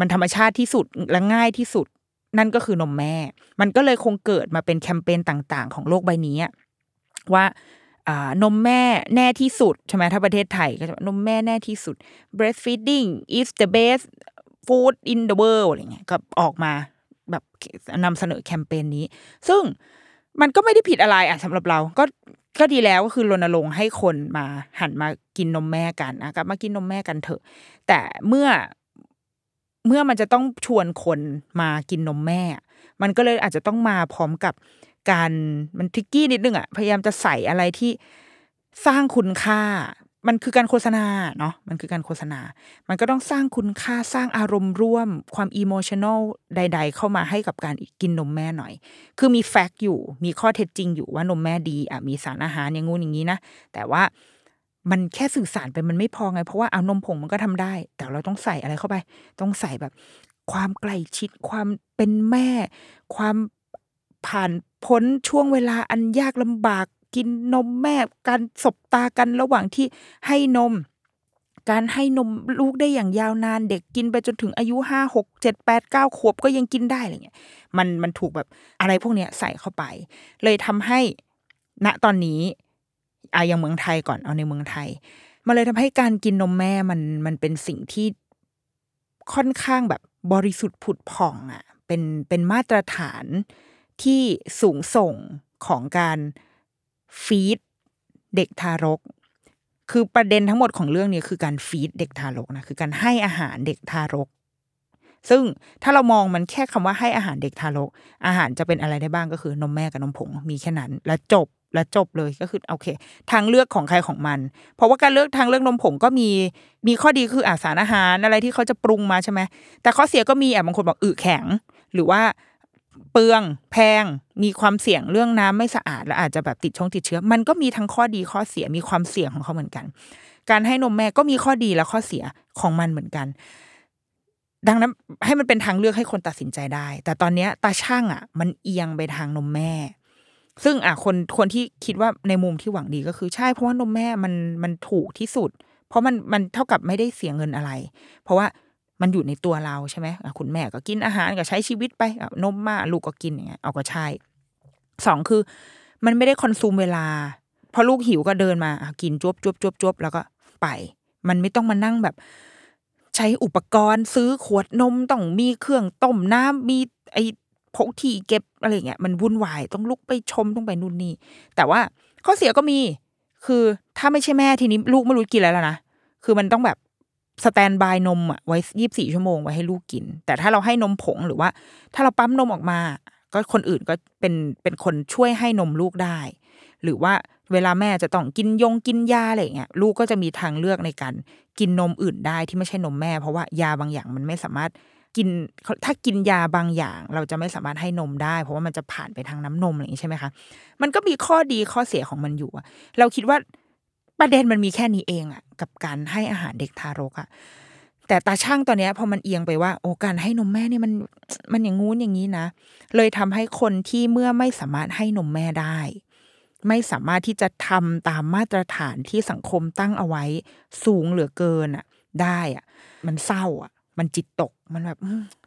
มันธรรมชาติที่สุดและง่ายที่สุด นั่นก็คือนมแม่ มันก็เลยคงเกิดมาเป็นแคมเปญต่าง ๆ ของโลกใบนี้ ว่านมแม่แน่ที่สุดใช่ไหมถ้าประเทศไทยก็จะนมแม่แน่ที่สุด breastfeeding is the best food in the world อะไรเงี้ยก็ออกมาแบบนำเสนอแคมเปญนี้ ซึ่งมันก็ไม่ได้ผิดอะไรอะสำหรับเราก็ก็ดีแล้วก็คือรณรงค์ให้คนมาหันมากินนมแม่กันนะกับมากินนมแม่กันเถอะ แต่เมื่อเมื่อมันจะต้องชวนคนมากินนมแม่ มันก็เลยอาจจะต้องมาพร้อมกับ การมันทิกกี้นิดนึงอะพยายามจะใส่อะไรที่สร้างคุณค่า มันคือการโฆษณาเนาะมันคือการโฆษณา มันก็ต้องสร้างคุณค่าสร้างอารมณ์ร่วม ความอิโมชันอลใด ๆ เข้ามาให้กับการกินนมแม่หน่อย คือมีแฟกต์อยู่ มีข้อเท็จจริงอยู่ว่านมแม่ดีอะมีสารอาหารอย่างงู้นอย่างนี้นะแต่ว่ามันแค่สื่อสารไปมันไม่พอไง เพราะว่าเอานมผงมันก็ทำได้ แต่เราต้องใส่อะไรเข้าไป ต้องใส่แบบ ความใกล้ชิดความเป็นแม่ ความ ผ่านพ้นช่วงเวลาอันยากลำบาก กินนมแม่การสบตากันระหว่างที่ให้นม การให้นมลูกได้อย่างยาวนานเด็กกินไปจนถึงอายุห้าหกเจ็ดแปดเก้าขวบก็ยังกินได้อะไรเงี้ยมันมันถูกแบบอะไรพวกเนี้ยใส่เข้าไป เลยทำให้ณตอนนี้อาอย่างเมืองไทยก่อนเอาในเมืองไทย มันเลยทำให้การกินนมแม่มันมันเป็นสิ่งที่ค่อนข้างแบบบริสุทธิ์ผุดผ่องอะเป็นเป็นมาตรฐาน ที่สูงส่งของการฟีดเด็กทารก คือประเด็นทั้งหมดของเรื่องนี้คือการฟีดเด็กทารกนะคือการให้อาหารเด็กทารก ซึ่งถ้าเรามองมันแค่คำว่าให้อาหารเด็กทารก อาหารจะเป็นอะไรได้บ้างก็คือนมแม่กับนมผงมีแค่นั้น แล้วจบแล้วจบเลยก็คือโอเค ทางเลือกของใครของมัน เพราะว่าการเลือกทางเลือกนมผงก็มีมีข้อดีคืออาสารอาหารอะไรที่เขาจะปรุงมาใช่ไหมแต่ข้อเสียก็มีอะบางคนบอกอึแข็ง หรือว่า เปลืองแพง มีความเสี่ยงเรื่องน้ำไม่สะอาด และอาจจะแบบติดช่องติดเชื้อ มันก็มีทั้งข้อดีข้อเสียมีความเสี่ยงของเขาเหมือนกัน การให้นมแม่ก็มีข้อดีและข้อเสียของมันเหมือนกัน ดังนั้นให้มันเป็นทางเลือกให้คนตัดสินใจได้ แต่ตอนนี้ตาช่างอะ มันเอียงไปทางนมแม่ ซึ่งอะคนคนที่คิดว่าในมุมที่หวังดีก็คือใช่เพราะว่านมแม่มันมันถูกที่สุด เพราะมันมันเท่ากับไม่ได้เสียเงินอะไร เพราะว่า มันอยู่ในตัวเราใช่ไหมคุณแม่ก็กินอาหารก็ใช้ชีวิตไปนมมาลูกก็กินอย่างเงี้ยเอาก็ใช่สองคือ มันไม่ได้คอนซูมเวลาพอลูกหิวก็เดินมากินจวบจวบจวบจวบแล้วก็ไป มันไม่ต้องมานั่งแบบ ใช้อุปกรณ์ซื้อขวดนมต้องมีเครื่องต้มน้ำมีไอ้พกที่เก็บอะไรเงี้ยมันวุ่นวายต้องลุกไปชมต้องไปนู่นนี่แต่ว่าข้อเสียก็มี คือถ้าไม่ใช่แม่ทีนี้ลูกไม่รู้กินอะไรแล้วนะคือมันต้องแบบ สแตนบายนมอะไว้ยี่บสี่ชั่วโมงไว้ให้ลูกกิน แต่ถ้าเราให้นมผงหรือว่า ถ้าเราปั๊มนมออกมา ก็คนอื่นก็เป็นเป็นคนช่วยให้นมลูกได้ หรือว่าเวลาแม่จะต้องกินยงกินยาอะไรเงี้ยลูกก็จะมีทางเลือกในการกินนมอื่นได้ที่ไม่ใช่นมแม่ เพราะว่ายาบางอย่างมันไม่สามารถกินถ้ากินยาบางอย่าง เราจะไม่สามารถให้นมได้ เพราะว่ามันจะผ่านไปทางน้ำนมอะไรอย่างนี้ใช่ไหมคะมันก็มีข้อดีข้อเสียของมันอยู่เราคิดว่า ประเด็นมันมีแค่นี้เองอะกับการให้อาหารเด็กทารกอะแต่ตาช่างตอนนี้พอมันเอียงไปว่าโอ้การให้นมแม่เนี่ยมันมันอย่างงู้นอย่างนี้นะ เลยทำให้คนที่เมื่อไม่สามารถให้นมแม่ได้ ไม่สามารถที่จะทำตามมาตรฐานที่สังคมตั้งเอาไว้สูงเหลือเกินอะ ได้อะ มันเศร้าอะ มันจิตตกมันแบบ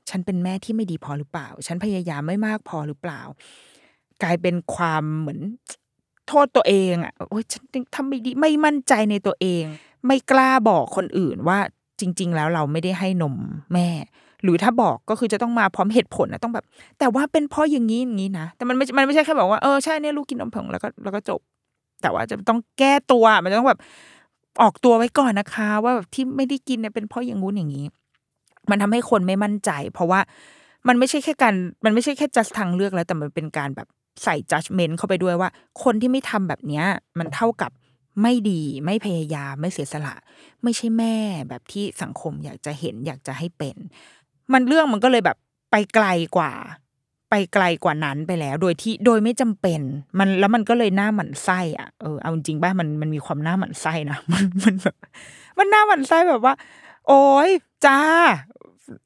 ฉันเป็นแม่ที่ไม่ดีพอหรือเปล่า ฉันพยายามไม่มากพอหรือเปล่า กลายเป็นความเหมือน โทษตัวเองอะโอ้ยฉันทำไม่ดีไม่มั่นใจในตัวเอง ไม่กล้าบอกคนอื่นว่าจริง ๆ แล้วเราไม่ได้ให้นมแม่ หรือถ้าบอกก็คือจะต้องมาพร้อมเหตุผลนะต้องแบบ แต่ว่าเป็นเพราะอย่างนี้อย่างนี้นะแต่มันไม่มันไม่ใช่แค่บอกว่าเออใช่เนี่ยลูกกินนมผงแล้วก็แล้วก็จบ แต่ว่าจะต้องแก้ตัวมันจะต้องแบบออกตัวไว้ก่อนนะคะ ว่าแบบที่ไม่ได้กินเนี่ยเป็นเพราะอย่างงู้นอย่างนี้ มันทำให้คนไม่มั่นใจ เพราะว่ามันไม่ใช่แค่การมันไม่ใช่แค่จัดทางเลือกแล้ว แต่มันเป็นการแบบ ใส่ judgment เข้าไปด้วยว่า คนที่ไม่ทำแบบเนี้ย มันเท่ากับไม่ดีไม่พยายามไม่เสียสละ ไม่ใช่แม่แบบที่สังคมอยากจะเห็นอยากจะให้เป็น มันเรื่องมันก็เลยแบบไปไกลกว่า ไปไกลกว่านั้นไปแล้ว โดยที่โดยไม่จำเป็น มันแล้วมันก็เลยหน้าหมันไส้อะเออเอาจริงป่ะมันมันมีความหน้าหมันไส้นะมันมันแบบมันหน้าหมันไส้แบบว่า โอ้ยจ้า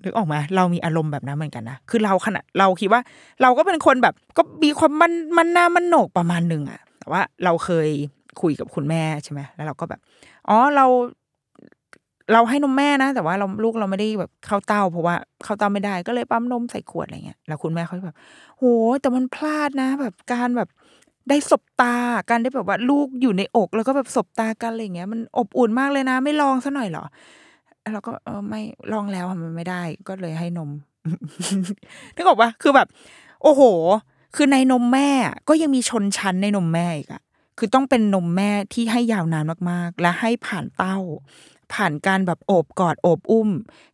หรืออกมาเรามีอารมณ์แบบนั้นเหมือนกันนะคือเราขนาดเราคิดว่า เราก็เป็นคนแบบ ก็มีความมันมันหน้ามันโหนกประมาณหนึ่งอะแต่ว่าเราเคยคุยกับคุณแม่ใช่ไหมแล้วเราก็แบบ อ๋อเรา เราให้นมแม่นะ แต่ว่าเราลูกเราไม่ได้แบบเข้าเต้า เพราะว่าเข้าเต้าไม่ได้ก็เลยปั๊มนมใส่ขวดอะไรเงี้ยแล้วคุณแม่เขาแบบโหแต่มันพลาดนะ แบบการแบบได้สบตาการได้แบบว่าลูกอยู่ในอก แล้วก็แบบสบตากันอะไรเงี้ยมันอบอุ่นมากเลยนะ ไม่ลองซะหน่อยหรอ เราก็เออไม่ลองแล้วมันไม่ได้ ก็เลยให้นมนึกออกปะคือแบบ โอ้โห คือในนมแม่ก็ยังมีชนชั้นในนมแม่อีกอะคือต้องเป็นนมแม่ที่ให้ยาวนานมากๆ และให้ผ่านเต้า ผ่านการแบบโอบกอดโอบอุ้ม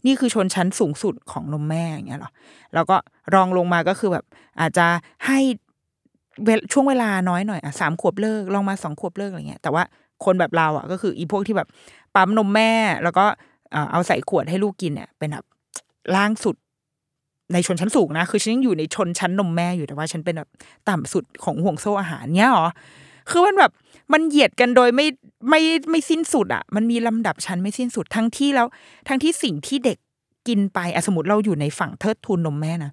นี่คือชนชั้นสูงสุดของนมแม่อย่างเงี้ยหรอแล้วก็รองลงมาก็คือแบบ อาจจะให้ช่วงเวลาน้อยหน่อยอะสามขวบเลิกลองมาสองขวบเลิกอะไรเงี้ยแต่ว่าคนแบบเราอะก็คืออีพวกที่แบบปั๊มนมแม่ แล้วก็ เอาใส่ขวดให้ลูกกินเนี่ยเป็นแบบล่างสุดในชนชั้นสูงนะ คือฉันยังอยู่ในชนชั้นนมแม่อยู่แต่ว่าฉันเป็นแบบต่ำสุดของห่วงโซ่อาหารเนี้ยหรอคือมันแบบมันเหยียดกันโดยไม่ไม่ไม่สิ้นสุดอะ มันมีลำดับชั้นไม่สิ้นสุดทั้งที่แล้ว ทั้งที่สิ่งที่เด็กกินไปอสมมติเราอยู่ในฝั่งเทิดทูนนมแม่นะ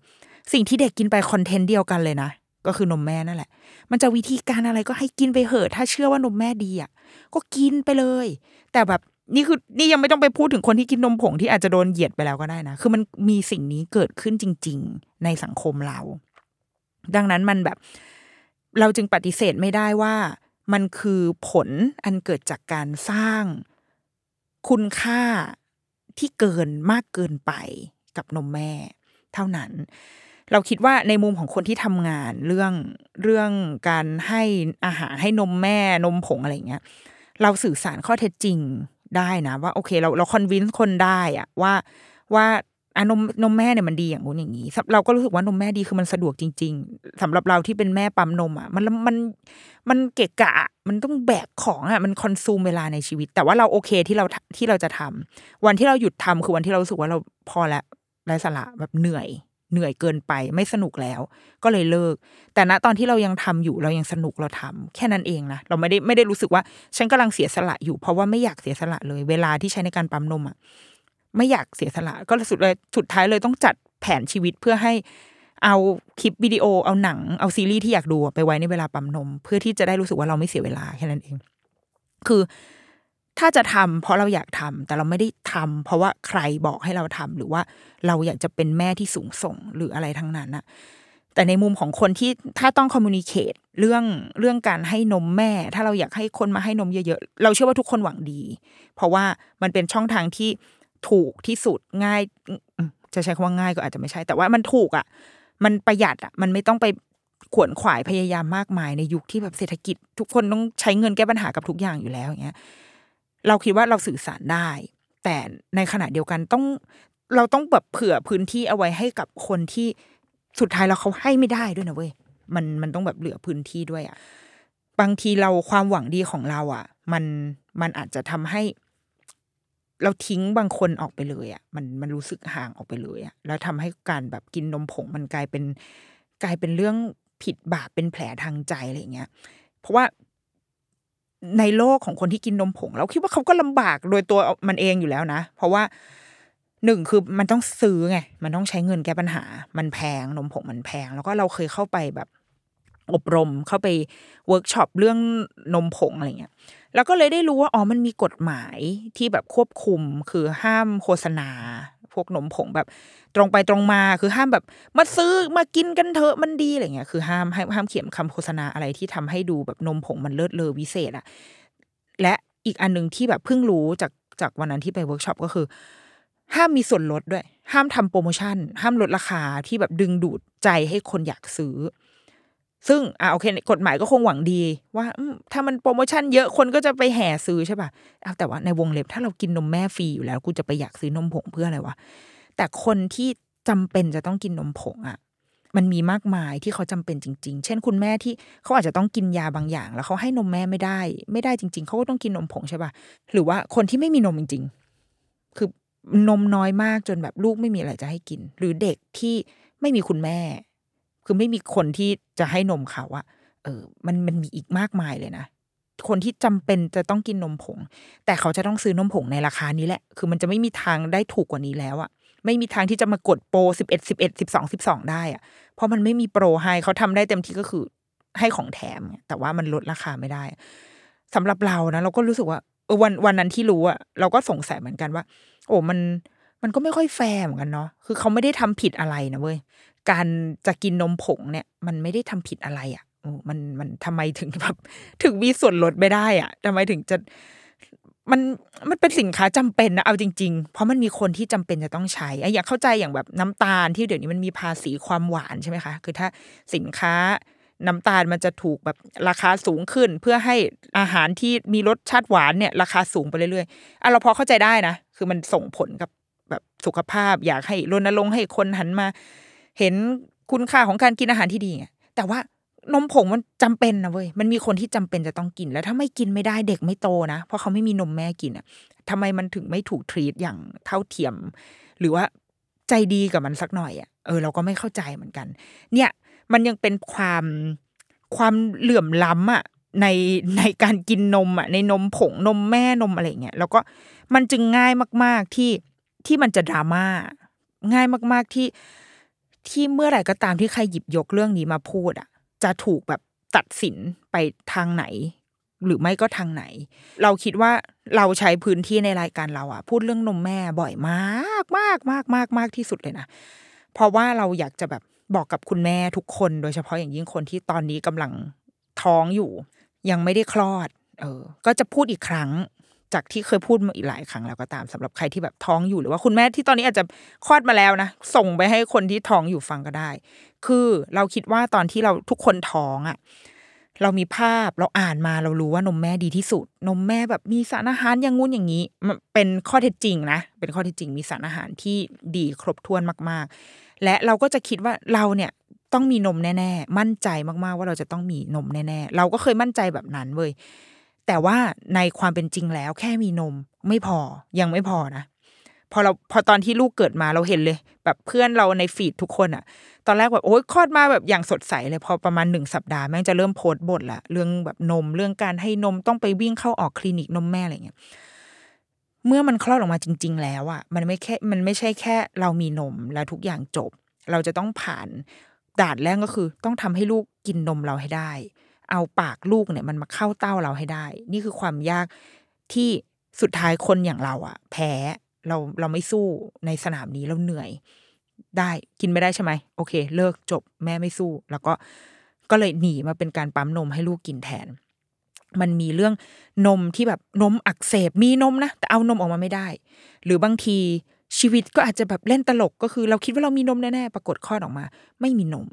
สิ่งที่เด็กกินไปคอนเทนต์เดียวกันเลยนะก็คือนมแม่นั่นแหละ มันจะวิธีการอะไรก็ให้กินไปเหอะ ถ้าเชื่อว่านมแม่ดีอะก็กินไปเลย แต่แบบ นี่คือนี่ยังไม่ต้องไปพูดถึงคนที่กินนมผงที่อาจจะโดนเหยียดไปแล้วก็ได้นะ คือมันมีสิ่งนี้เกิดขึ้นจริง ๆ ในสังคมเรา ดังนั้นมันแบบ เราจึงปฏิเสธไม่ได้ว่า มันคือผลอันเกิดจากการสร้างคุณค่าที่เกินมากเกินไปกับนมแม่ เท่านั้น เราคิดว่าในมุมของคนที่ทำงานเรื่องเรื่องการให้อาหารให้นมแม่นมผงอะไรเงี้ย เราสื่อสารข้อเท็จจริง ได้นะ ว่าโอเค เราเราคอนวินส์คนได้อะว่าว่าอะนมนมแม่เนี่ยมันดีอย่างนู้นอย่างนี้ เราก็รู้สึกว่านมแม่ดีคือมันสะดวกจริง ๆสำหรับเราที่เป็นแม่ปั๊มนมอะมันมันมันเกะกะ มันต้องแบกของอะมันคอนซูมเวลาในชีวิต แต่ว่าเราโอเคที่เราที่เราจะทำวันที่เราหยุดทำคือวันที่เราสึกว่าเราพอแล้วไร้สาระแบบเหนื่อย เหนื่อยเกินไปไม่สนุกแล้ว ก็เลยเลิก แต่ณตอนที่เรายังทำอยู่เรายังสนุกเราทำแค่นั้นเองนะเราไม่ได้ไม่ได้รู้สึกว่าฉันกำลังเสียสละอยู่ เพราะว่าไม่อยากเสียสละเลย เวลาที่ใช้ในการปั๊มนมอะไม่อยากเสียสละก็สุดเลยสุดท้ายเลยต้องจัดแผนชีวิตเพื่อให้เอาคลิปวิดีโอเอาหนังเอาซีรีส์ที่อยากดูไปไว้ในเวลาปั๊มนม เพื่อที่จะได้รู้สึกว่าเราไม่เสียเวลาแค่นั้นเอง คือ ถ้าจะทำเพราะเราอยากทำแต่เราไม่ได้ทำเพราะว่าใครบอกให้เราทำหรือว่าเราอยากจะเป็นแม่ที่สูงส่งหรืออะไรทั้งนั้นอะแต่ในมุมของคนที่ถ้าต้องคอมมูนิเคตเรื่องเรื่องการให้นมแม่ ถ้าเราอยากให้คนมาให้นมเยอะๆ เราเชื่อว่าทุกคนหวังดี เพราะว่ามันเป็นช่องทางที่ถูกที่สุดง่าย จะใช้คำว่าง่ายก็อาจจะไม่ใช่ แต่ว่ามันถูกอะ มันประหยัดอะ มันไม่ต้องไปขวนขวายพยายามมากมายในยุคที่แบบเศรษฐกิจ ทุกคนต้องใช้เงินแก้ปัญหากับทุกอย่างอยู่แล้วอย่างเงี้ย เราคิดว่าเราสื่อสารได้ แต่ในขณะเดียวกันต้องเราต้องแบบเผื่อพื้นที่เอาไว้ให้กับคนที่สุดท้ายเราเขาให้ไม่ได้ด้วยนะเว้ยมันมันต้องแบบเหลือพื้นที่ด้วยอะ่ะบางทีเราความหวังดีของเราอะ่ะมันมันอาจจะทำให้ เราทิ้งบางคนออกไปเลยอะ่ะมันมันรู้สึกห่างออกไปเลยอะ่ะแล้วทำให้การแบบกินนมผงมันกลายเป็นกลายเป็นเรื่องผิดบาปเป็นแผลทางใจอะไรเงี้ย เพราะว่า ในโลกของคนที่กินนมผง เราคิดว่าเขาก็ลำบากโดยตัวมันเองอยู่แล้วนะ เพราะว่าหนึ่งคือมันต้องซื้อไง มันต้องใช้เงินแก้ปัญหา มันแพงนมผงมันแพง แล้วก็เราเคยเข้าไปแบบอบรมเข้าไปเวิร์กช็อปเรื่องนมผงอะไรเงี้ย แล้วก็เลยได้รู้ว่าอ๋อมันมีกฎหมายที่แบบควบคุมคือห้ามโฆษณา พวกนมผงแบบ ตรงไปตรงมาคือห้ามแบบมาซื้อมากินกันเถอะมันดีอะไรเงี้ยคือห้ามห้ามเขียนคำโฆษณาอะไรที่ทำให้ดูแบบนมผงมันเลิศเลอวิเศษอะและอีกอันหนึ่งที่แบบเพิ่งรู้จากจากวันนั้นที่ไปเวิร์กช็อปก็คือ ห้ามมีส่วนลดด้วย ห้ามทำโปรโมชั่น ห้ามลดราคาที่แบบดึงดูดใจให้คนอยากซื้อ ซึ่งอ่าโอเคกฎหมายก็คงหวังดี ว่าถ้ามันโปรโมชั่นเยอะคนก็จะไปแห่ซื้อใช่ป่ะเอาแต่ว่าในวงเล็บถ้าเรากินนมแม่ฟรีอยู่แล้ว กูจะไปอยากซื้อนมผงเพื่ออะไรวะแต่คนที่จำเป็นจะต้องกินนมผงอะ่ะ มันมีมากมายที่เขาจำเป็นจริง ๆ เช่นคุณแม่ที่เขาอาจจะต้องกินยาบางอย่าง แล้วเขาให้นมแม่ไม่ได้ ไม่ได้จริง ๆ เขาก็ต้องกินนมผงใช่ปะ่ะหรือว่าคนที่ไม่มีนมจริง ๆ คือนมน้อยมากจนแบบลูกไม่มีอะไรจะให้กิน หรือเด็กที่ไม่มีคุณแม่ คือไม่มีคนที่จะให้นมเขาอะเออ มันมันมีอีกมากมายเลยนะคนที่จำเป็นจะต้องกินนมผง แต่เขาจะต้องซื้อนมผงในราคานี้แหละ คือมันจะไม่มีทางได้ถูกกว่านี้แล้วอะไม่มีทางที่จะมากดโปรสิบเอ็ดสิบเอ็ดสิบสองสิบสองได้อะเพราะมันไม่มีโปรให้เขาทำได้เต็มที่ก็คือให้ของแถม แต่ว่ามันลดราคาไม่ได้สำหรับเรานะเราก็รู้สึกว่าเออวันวันนั้นที่รู้อะเราก็สงสัยเหมือนกันว่า โอ้มันมันก็ไม่ค่อยแฟร์เหมือนกันเนาะคือเขาไม่ได้ทำผิดอะไรนะเว้ย การจะกินนมผงเนี่ย มันไม่ได้ทำผิดอะไรอะ่ะมันมันทำไมถึงแบบถึงมีส่วนลดไม่ได้อะ่ะทำไมถึงจะมันมันเป็นสินค้าจำเป็นนะเอาจริง ๆ เพราะมันมีคนที่จำเป็นจะต้องใช้ไอ้อยากเข้าใจอย่างแบบน้ำตาลที่เดี๋ยวนี้มันมีภาษีความหวานใช่ไหมคะคือถ้าสินค้าน้ำตาลมันจะถูกแบบราคาสูงขึ้น เพื่อให้อาหารที่มีรสชาติหวานเนี่ยราคาสูงไปเรื่อยๆอะเราพอเข้าใจได้นะ คือมันส่งผลกับแบบสุขภาพอยากให้รณรงค์ให้คนหันมา เห็นคุณค่าของการกินอาหารที่ดีไงแต่ว่านมผงมันจำเป็นนะเว้ย มันมีคนที่จำเป็นจะต้องกิน แล้วถ้าไม่กินไม่ได้เด็กไม่โตนะ เพราะเขาไม่มีนมแม่กินอะทำไมมันถึงไม่ถูกทรีตอย่างเท่าเทียม หรือว่าใจดีกับมันสักหน่อยอะ เออเราก็ไม่เข้าใจเหมือนกัน เนี่ย มันยังเป็นความความเหลื่อมล้ำอะในในการกินนมอะในนมผงนมแม่นมอะไรเงี้ยแล้วก็มันจึงง่ายมาก ๆที่ที่มันจะดราม่าง่ายมาก ๆที่ ที่เมื่อไหร่ก็ตามที่ใครหยิบยกเรื่องนี้มาพูดอะ จะถูกแบบตัดสินไปทางไหน หรือไม่ก็ทางไหน เราคิดว่าเราใช้พื้นที่ในรายการเราอะ พูดเรื่องนมแม่บ่อยมากมากมากมากมากที่สุดเลยนะเพราะว่าเราอยากจะแบบบอกกับคุณแม่ทุกคนโดยเฉพาะอย่างยิ่งคนที่ตอนนี้กำลังท้องอยู่ ยังไม่ได้คลอด เออ ก็จะพูดอีกครั้ง จากที่เคยพูดมาอีกหลายครั้งแล้วก็ตามสำหรับใครที่แบบท้องอยู่หรือว่าคุณแม่ที่ตอนนี้อาจจะคลอดมาแล้วนะ ส่งไปให้คนที่ท้องอยู่ฟังก็ได้ คือเราคิดว่าตอนที่เราทุกคนท้องอะ่ะเรามีภาพเราอ่านมาเรารู้ว่านมแม่ดีที่สุด นมแม่แบบมีสารอาหารอย่างงู้นอย่างนี้มันเป็นข้อเท็จจริงนะ เป็นข้อเท็จจริงมีสารอาหารที่ดีครบถ้วนมาก ๆ และเราก็จะคิดว่าเราเนี่ยต้องมีนมแน่ ๆ มั่นใจมากๆว่าเราจะต้องมีนมแน่ ๆ เราก็เคยมั่นใจแบบนั้นเว้ย แต่ว่าในความเป็นจริงแล้วแค่มีนมไม่พอยังไม่พอนะพอเราพอตอนที่ลูกเกิดมาเราเห็นเลย แบบเพื่อนเราในฟีดทุกคนอะตอนแรกแบบโอ้ยคลอดมาแบบอย่างสดใสเลยพอประมาณหนึ่งสัปดาห์แม่งจะเริ่มโพสต์บทละเรื่องแบบนมเรื่องการให้นมต้องไปวิ่งเข้าออกคลินิกนมแม่อะไรเงี้ยเมื่อมันคลอดออกมาจริง ๆ แล้วอะมันไม่แค่มันไม่ใช่แค่ เรามีนมแล้วทุกอย่างจบ เราจะต้องผ่านด่านแรกก็คือ ต้องทำให้ลูกกินนมเราให้ได้ เอาปากลูกเนี่ยมันมาเข้าเต้าเราให้ได้ นี่คือความยากที่สุดท้ายคนอย่างเราอะแพ้เราเราไม่สู้ในสนามนี้เราเหนื่อย ได้กินไม่ได้ใช่ไหมโอเค เลิกจบแม่ไม่สู้ แล้วก็ก็เลยหนีมาเป็นการปั๊มนมให้ลูกกินแทน มันมีเรื่องนมที่แบบนมอักเสบมีนมนะแต่เอานมออกมาไม่ได้ หรือบางทีชีวิตก็อาจจะแบบเล่นตลกก็คือ เราคิดว่าเรามีนมแน่ๆปรากฏคลอดออกมา ไม่มีนม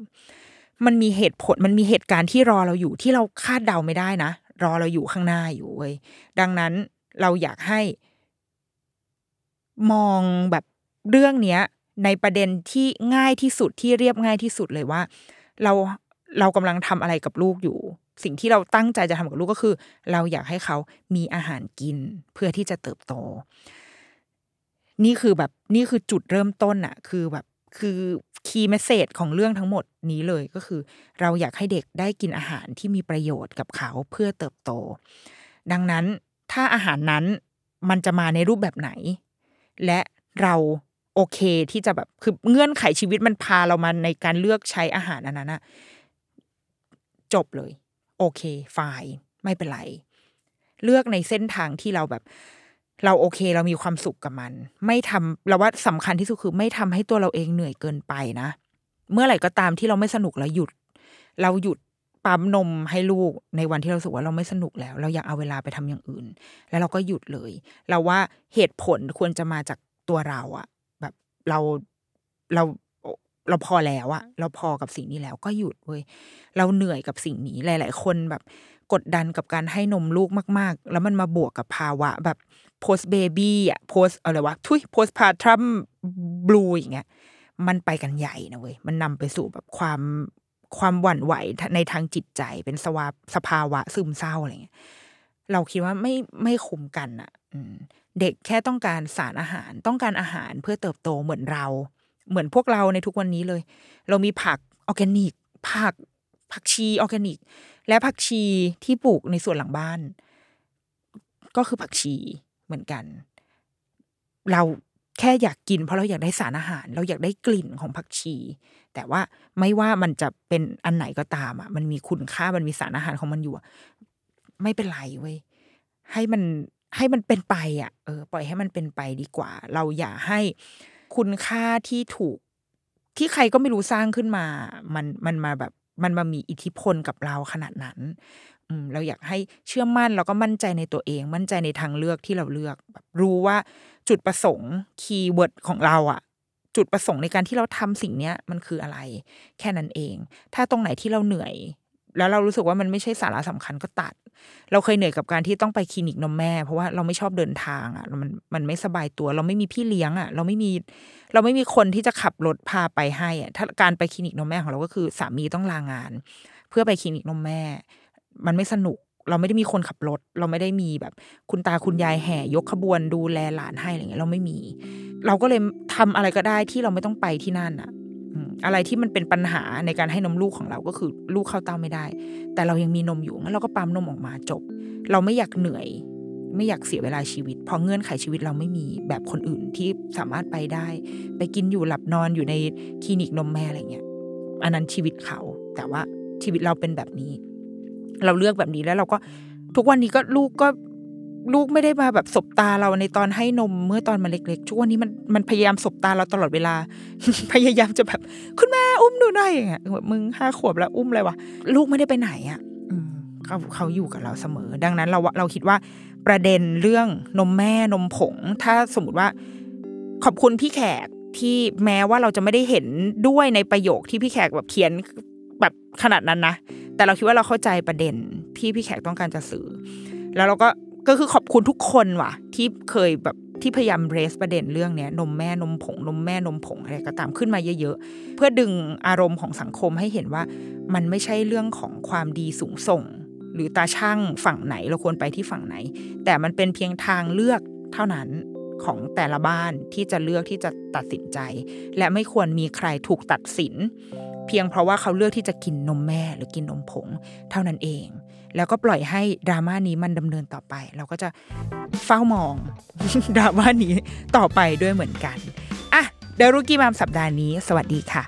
มันมีเหตุผลมันมีเหตุการณ์ที่รอเราอยู่ที่เราคาดเดาไม่ได้นะ รอเราอยู่ข้างหน้าอยู่เว้ยดังนั้นเราอยากให้ มองแบบเรื่องเนี้ย ในประเด็นที่ง่ายที่สุดที่เรียบง่ายที่สุดเลยว่า เราเรากำลังทำอะไรกับลูกอยู่ สิ่งที่เราตั้งใจจะทำกับลูกก็คือ เราอยากให้เขามีอาหารกินเพื่อที่จะเติบโต นี่คือแบบนี่คือจุดเริ่มต้นอะคือแบบ คือ key message ของเรื่องทั้งหมดนี้เลยก็คือ เราอยากให้เด็กได้กินอาหารที่มีประโยชน์กับเขาเพื่อเติบโต ดังนั้นถ้าอาหารนั้นมันจะมาในรูปแบบไหน และเราโอเคที่จะแบบคือเงื่อนไขชีวิตมันพาเรามาในการเลือกใช้อาหารอันนั้นอะจบเลย โอเค ฝ่ายไม่เป็นไร เลือกในเส้นทางที่เราแบบ เราโอเคเรามีความสุขกับมัน ไม่ทำเราว่าสำคัญที่สุดคือไม่ทำให้ตัวเราเองเหนื่อยเกินไปนะ เมื่อไหร่ก็ตามที่เราไม่สนุกเราหยุด เราหยุดปั๊มนมให้ลูกในวันที่เราสึกว่าเราไม่สนุกแล้ว เราอยากเอาเวลาไปทำอย่างอื่น แล้วเราก็หยุดเลย เราว่าเหตุผลควรจะมาจากตัวเราอะแบบเราเรา เราพอแล้วอะเราพอกับสิ่งนี้แล้วก็หยุดเว้ยเราเหนื่อยกับสิ่งนี้หลาย ๆ คนแบบกดดันกับการให้นมลูกมาก ๆ แล้วมันมาบวกกับภาวะแบบ post baby อะ post อะไรวะ ทุย post partum blue อย่างเงี้ย มันไปกันใหญ่นะเว้ย มันนำไปสู่แบบความความหวั่นไหวในทางจิตใจ เป็นสวาสภาวะซึมเศร้าอะไรเงี้ย เราคิดว่าไม่ไม่คุ้มกันอะ่ะเด็กแค่ต้องการสารอาหาร ต้องการอาหารเพื่อเติบโตเหมือนเรา เหมือนพวกเราในทุกวันนี้เลย เรามีผักออร์แกนิก ผักผักชีออร์แกนิก และผักชีที่ปลูกในสวนหลังบ้าน ก็คือผักชีเหมือนกัน เราแค่อยากกิน เพราะเราอยากได้สารอาหาร เราอยากได้กลิ่นของผักชี แต่ว่าไม่ว่ามันจะเป็นอันไหนก็ตามอะมันมีคุณค่ามันมีสารอาหารของมันอยู่ไม่เป็นไรเว้ยให้มันให้มันเป็นไปอะเออปล่อยให้มันเป็นไปดีกว่า เราอย่าให้ คุณค่าที่ถูก ที่ใครก็ไม่รู้สร้างขึ้นมา มันมันมาแบบมันมามีอิทธิพลกับเราขนาดนั้นอืมเราอยากให้เชื่อมั่นแล้วก็มั่นใจในตัวเอง มั่นใจในทางเลือกที่เราเลือกแบบรู้ว่าจุดประสงค์ keyword ของเราอะจุดประสงค์ในการที่เราทำสิ่งเนี้ยมันคืออะไร แค่นั้นเอง ถ้าตรงไหนที่เราเหนื่อย แล้วเรารู้สึกว่ามันไม่ใช่สาระสำคัญก็ตัด เราเคยเหนื่อยกับการที่ต้องไปคลินิกนมแม่ เพราะว่าเราไม่ชอบเดินทางอะมันมันไม่สบายตัว เราไม่มีพี่เลี้ยงอะ เราไม่มีเราไม่มีคนที่จะขับรถพาไปให้อะถ้าการไปคลินิกนมแม่ของเราก็คือสามีต้องลางาน เพื่อไปคลินิกนมแม่ มันไม่สนุกเราไม่ได้มีคนขับรถ เราไม่ได้มีแบบ คุณตาคุณยายแห่ยกขบวนดูแลหลานให้อะไรเงี้ยเราไม่มี เราก็เลยทำอะไรก็ได้ที่เราไม่ต้องไปที่นั่นอะ อะไรที่มันเป็นปัญหาในการให้นมลูกของเราก็คือลูกเข้าเต้าไม่ได้ แต่เรายังมีนมอยู่งั้นเราก็ปั๊มนมออกมาจบ เราไม่อยากเหนื่อย ไม่อยากเสียเวลาชีวิต เพราะเงื่อนไขชีวิตเราไม่มีแบบคนอื่นที่สามารถไปได้ ไปกินอยู่หลับนอนอยู่ในคลินิกนมแม่อะไรเงี้ยอันนั้นชีวิตเขา แต่ว่าชีวิตเราเป็นแบบนี้ เราเลือกแบบนี้แล้วเราก็ทุกวันนี้ก็ลูกก็ ลูกไม่ได้มาแบบสบตาเราในตอนให้นมเมื่อตอนมันเล็กๆทุกวันนี้มันมันพยายามสบตาเราตลอดเวลา พยายามจะแบบคุณแม่อุ้มหนูหน่อยอย่างเงี้ยแบบมึงห้าขวบแล้วอุ้มเลยวะลูกไม่ได้ไปไหนอะเขาเขาอยู่กับเราเสมอ ดังนั้นเราเราคิดว่าประเด็นเรื่องนมแม่นมผง ถ้าสมมติว่า ขอบคุณพี่แขกที่แม้ว่าเราจะไม่ได้เห็นด้วยในประโยคที่พี่แขกแบบเขียนแบบขนาดนั้นนะแต่เราคิดว่าเราเข้าใจประเด็นที่พี่แขกต้องการจะสื่อ แล้วเราก็ ก็คือขอบคุณทุกคนว่ะ ที่เคยแบบที่พยายามเรสประเด็นเรื่องเนี้ยนมแม่นมผง นมแม่นมผงอะไรก็ตามขึ้นมาเยอะๆ เพื่อดึงอารมณ์ของสังคมให้เห็นว่ามันไม่ใช่เรื่องของความดีสูงส่ง หรือตาช่างฝั่งไหนเราควรไปที่ฝั่งไหน แต่มันเป็นเพียงทางเลือกเท่านั้นของแต่ละบ้านที่จะเลือกที่จะตัดสินใจ และไม่ควรมีใครถูกตัดสิน เพียงเพราะว่าเขาเลือกที่จะกินนมแม่หรือกินนมผง เท่านั้นเอง แล้วก็ปล่อยให้ดราม่านี้มันดำเนินต่อไป เราก็จะเฝ้ามองดราม่านี้ต่อไปด้วยเหมือนกันอะเดรุกี้มามสัปดาห์นี้ สวัสดีค่ะ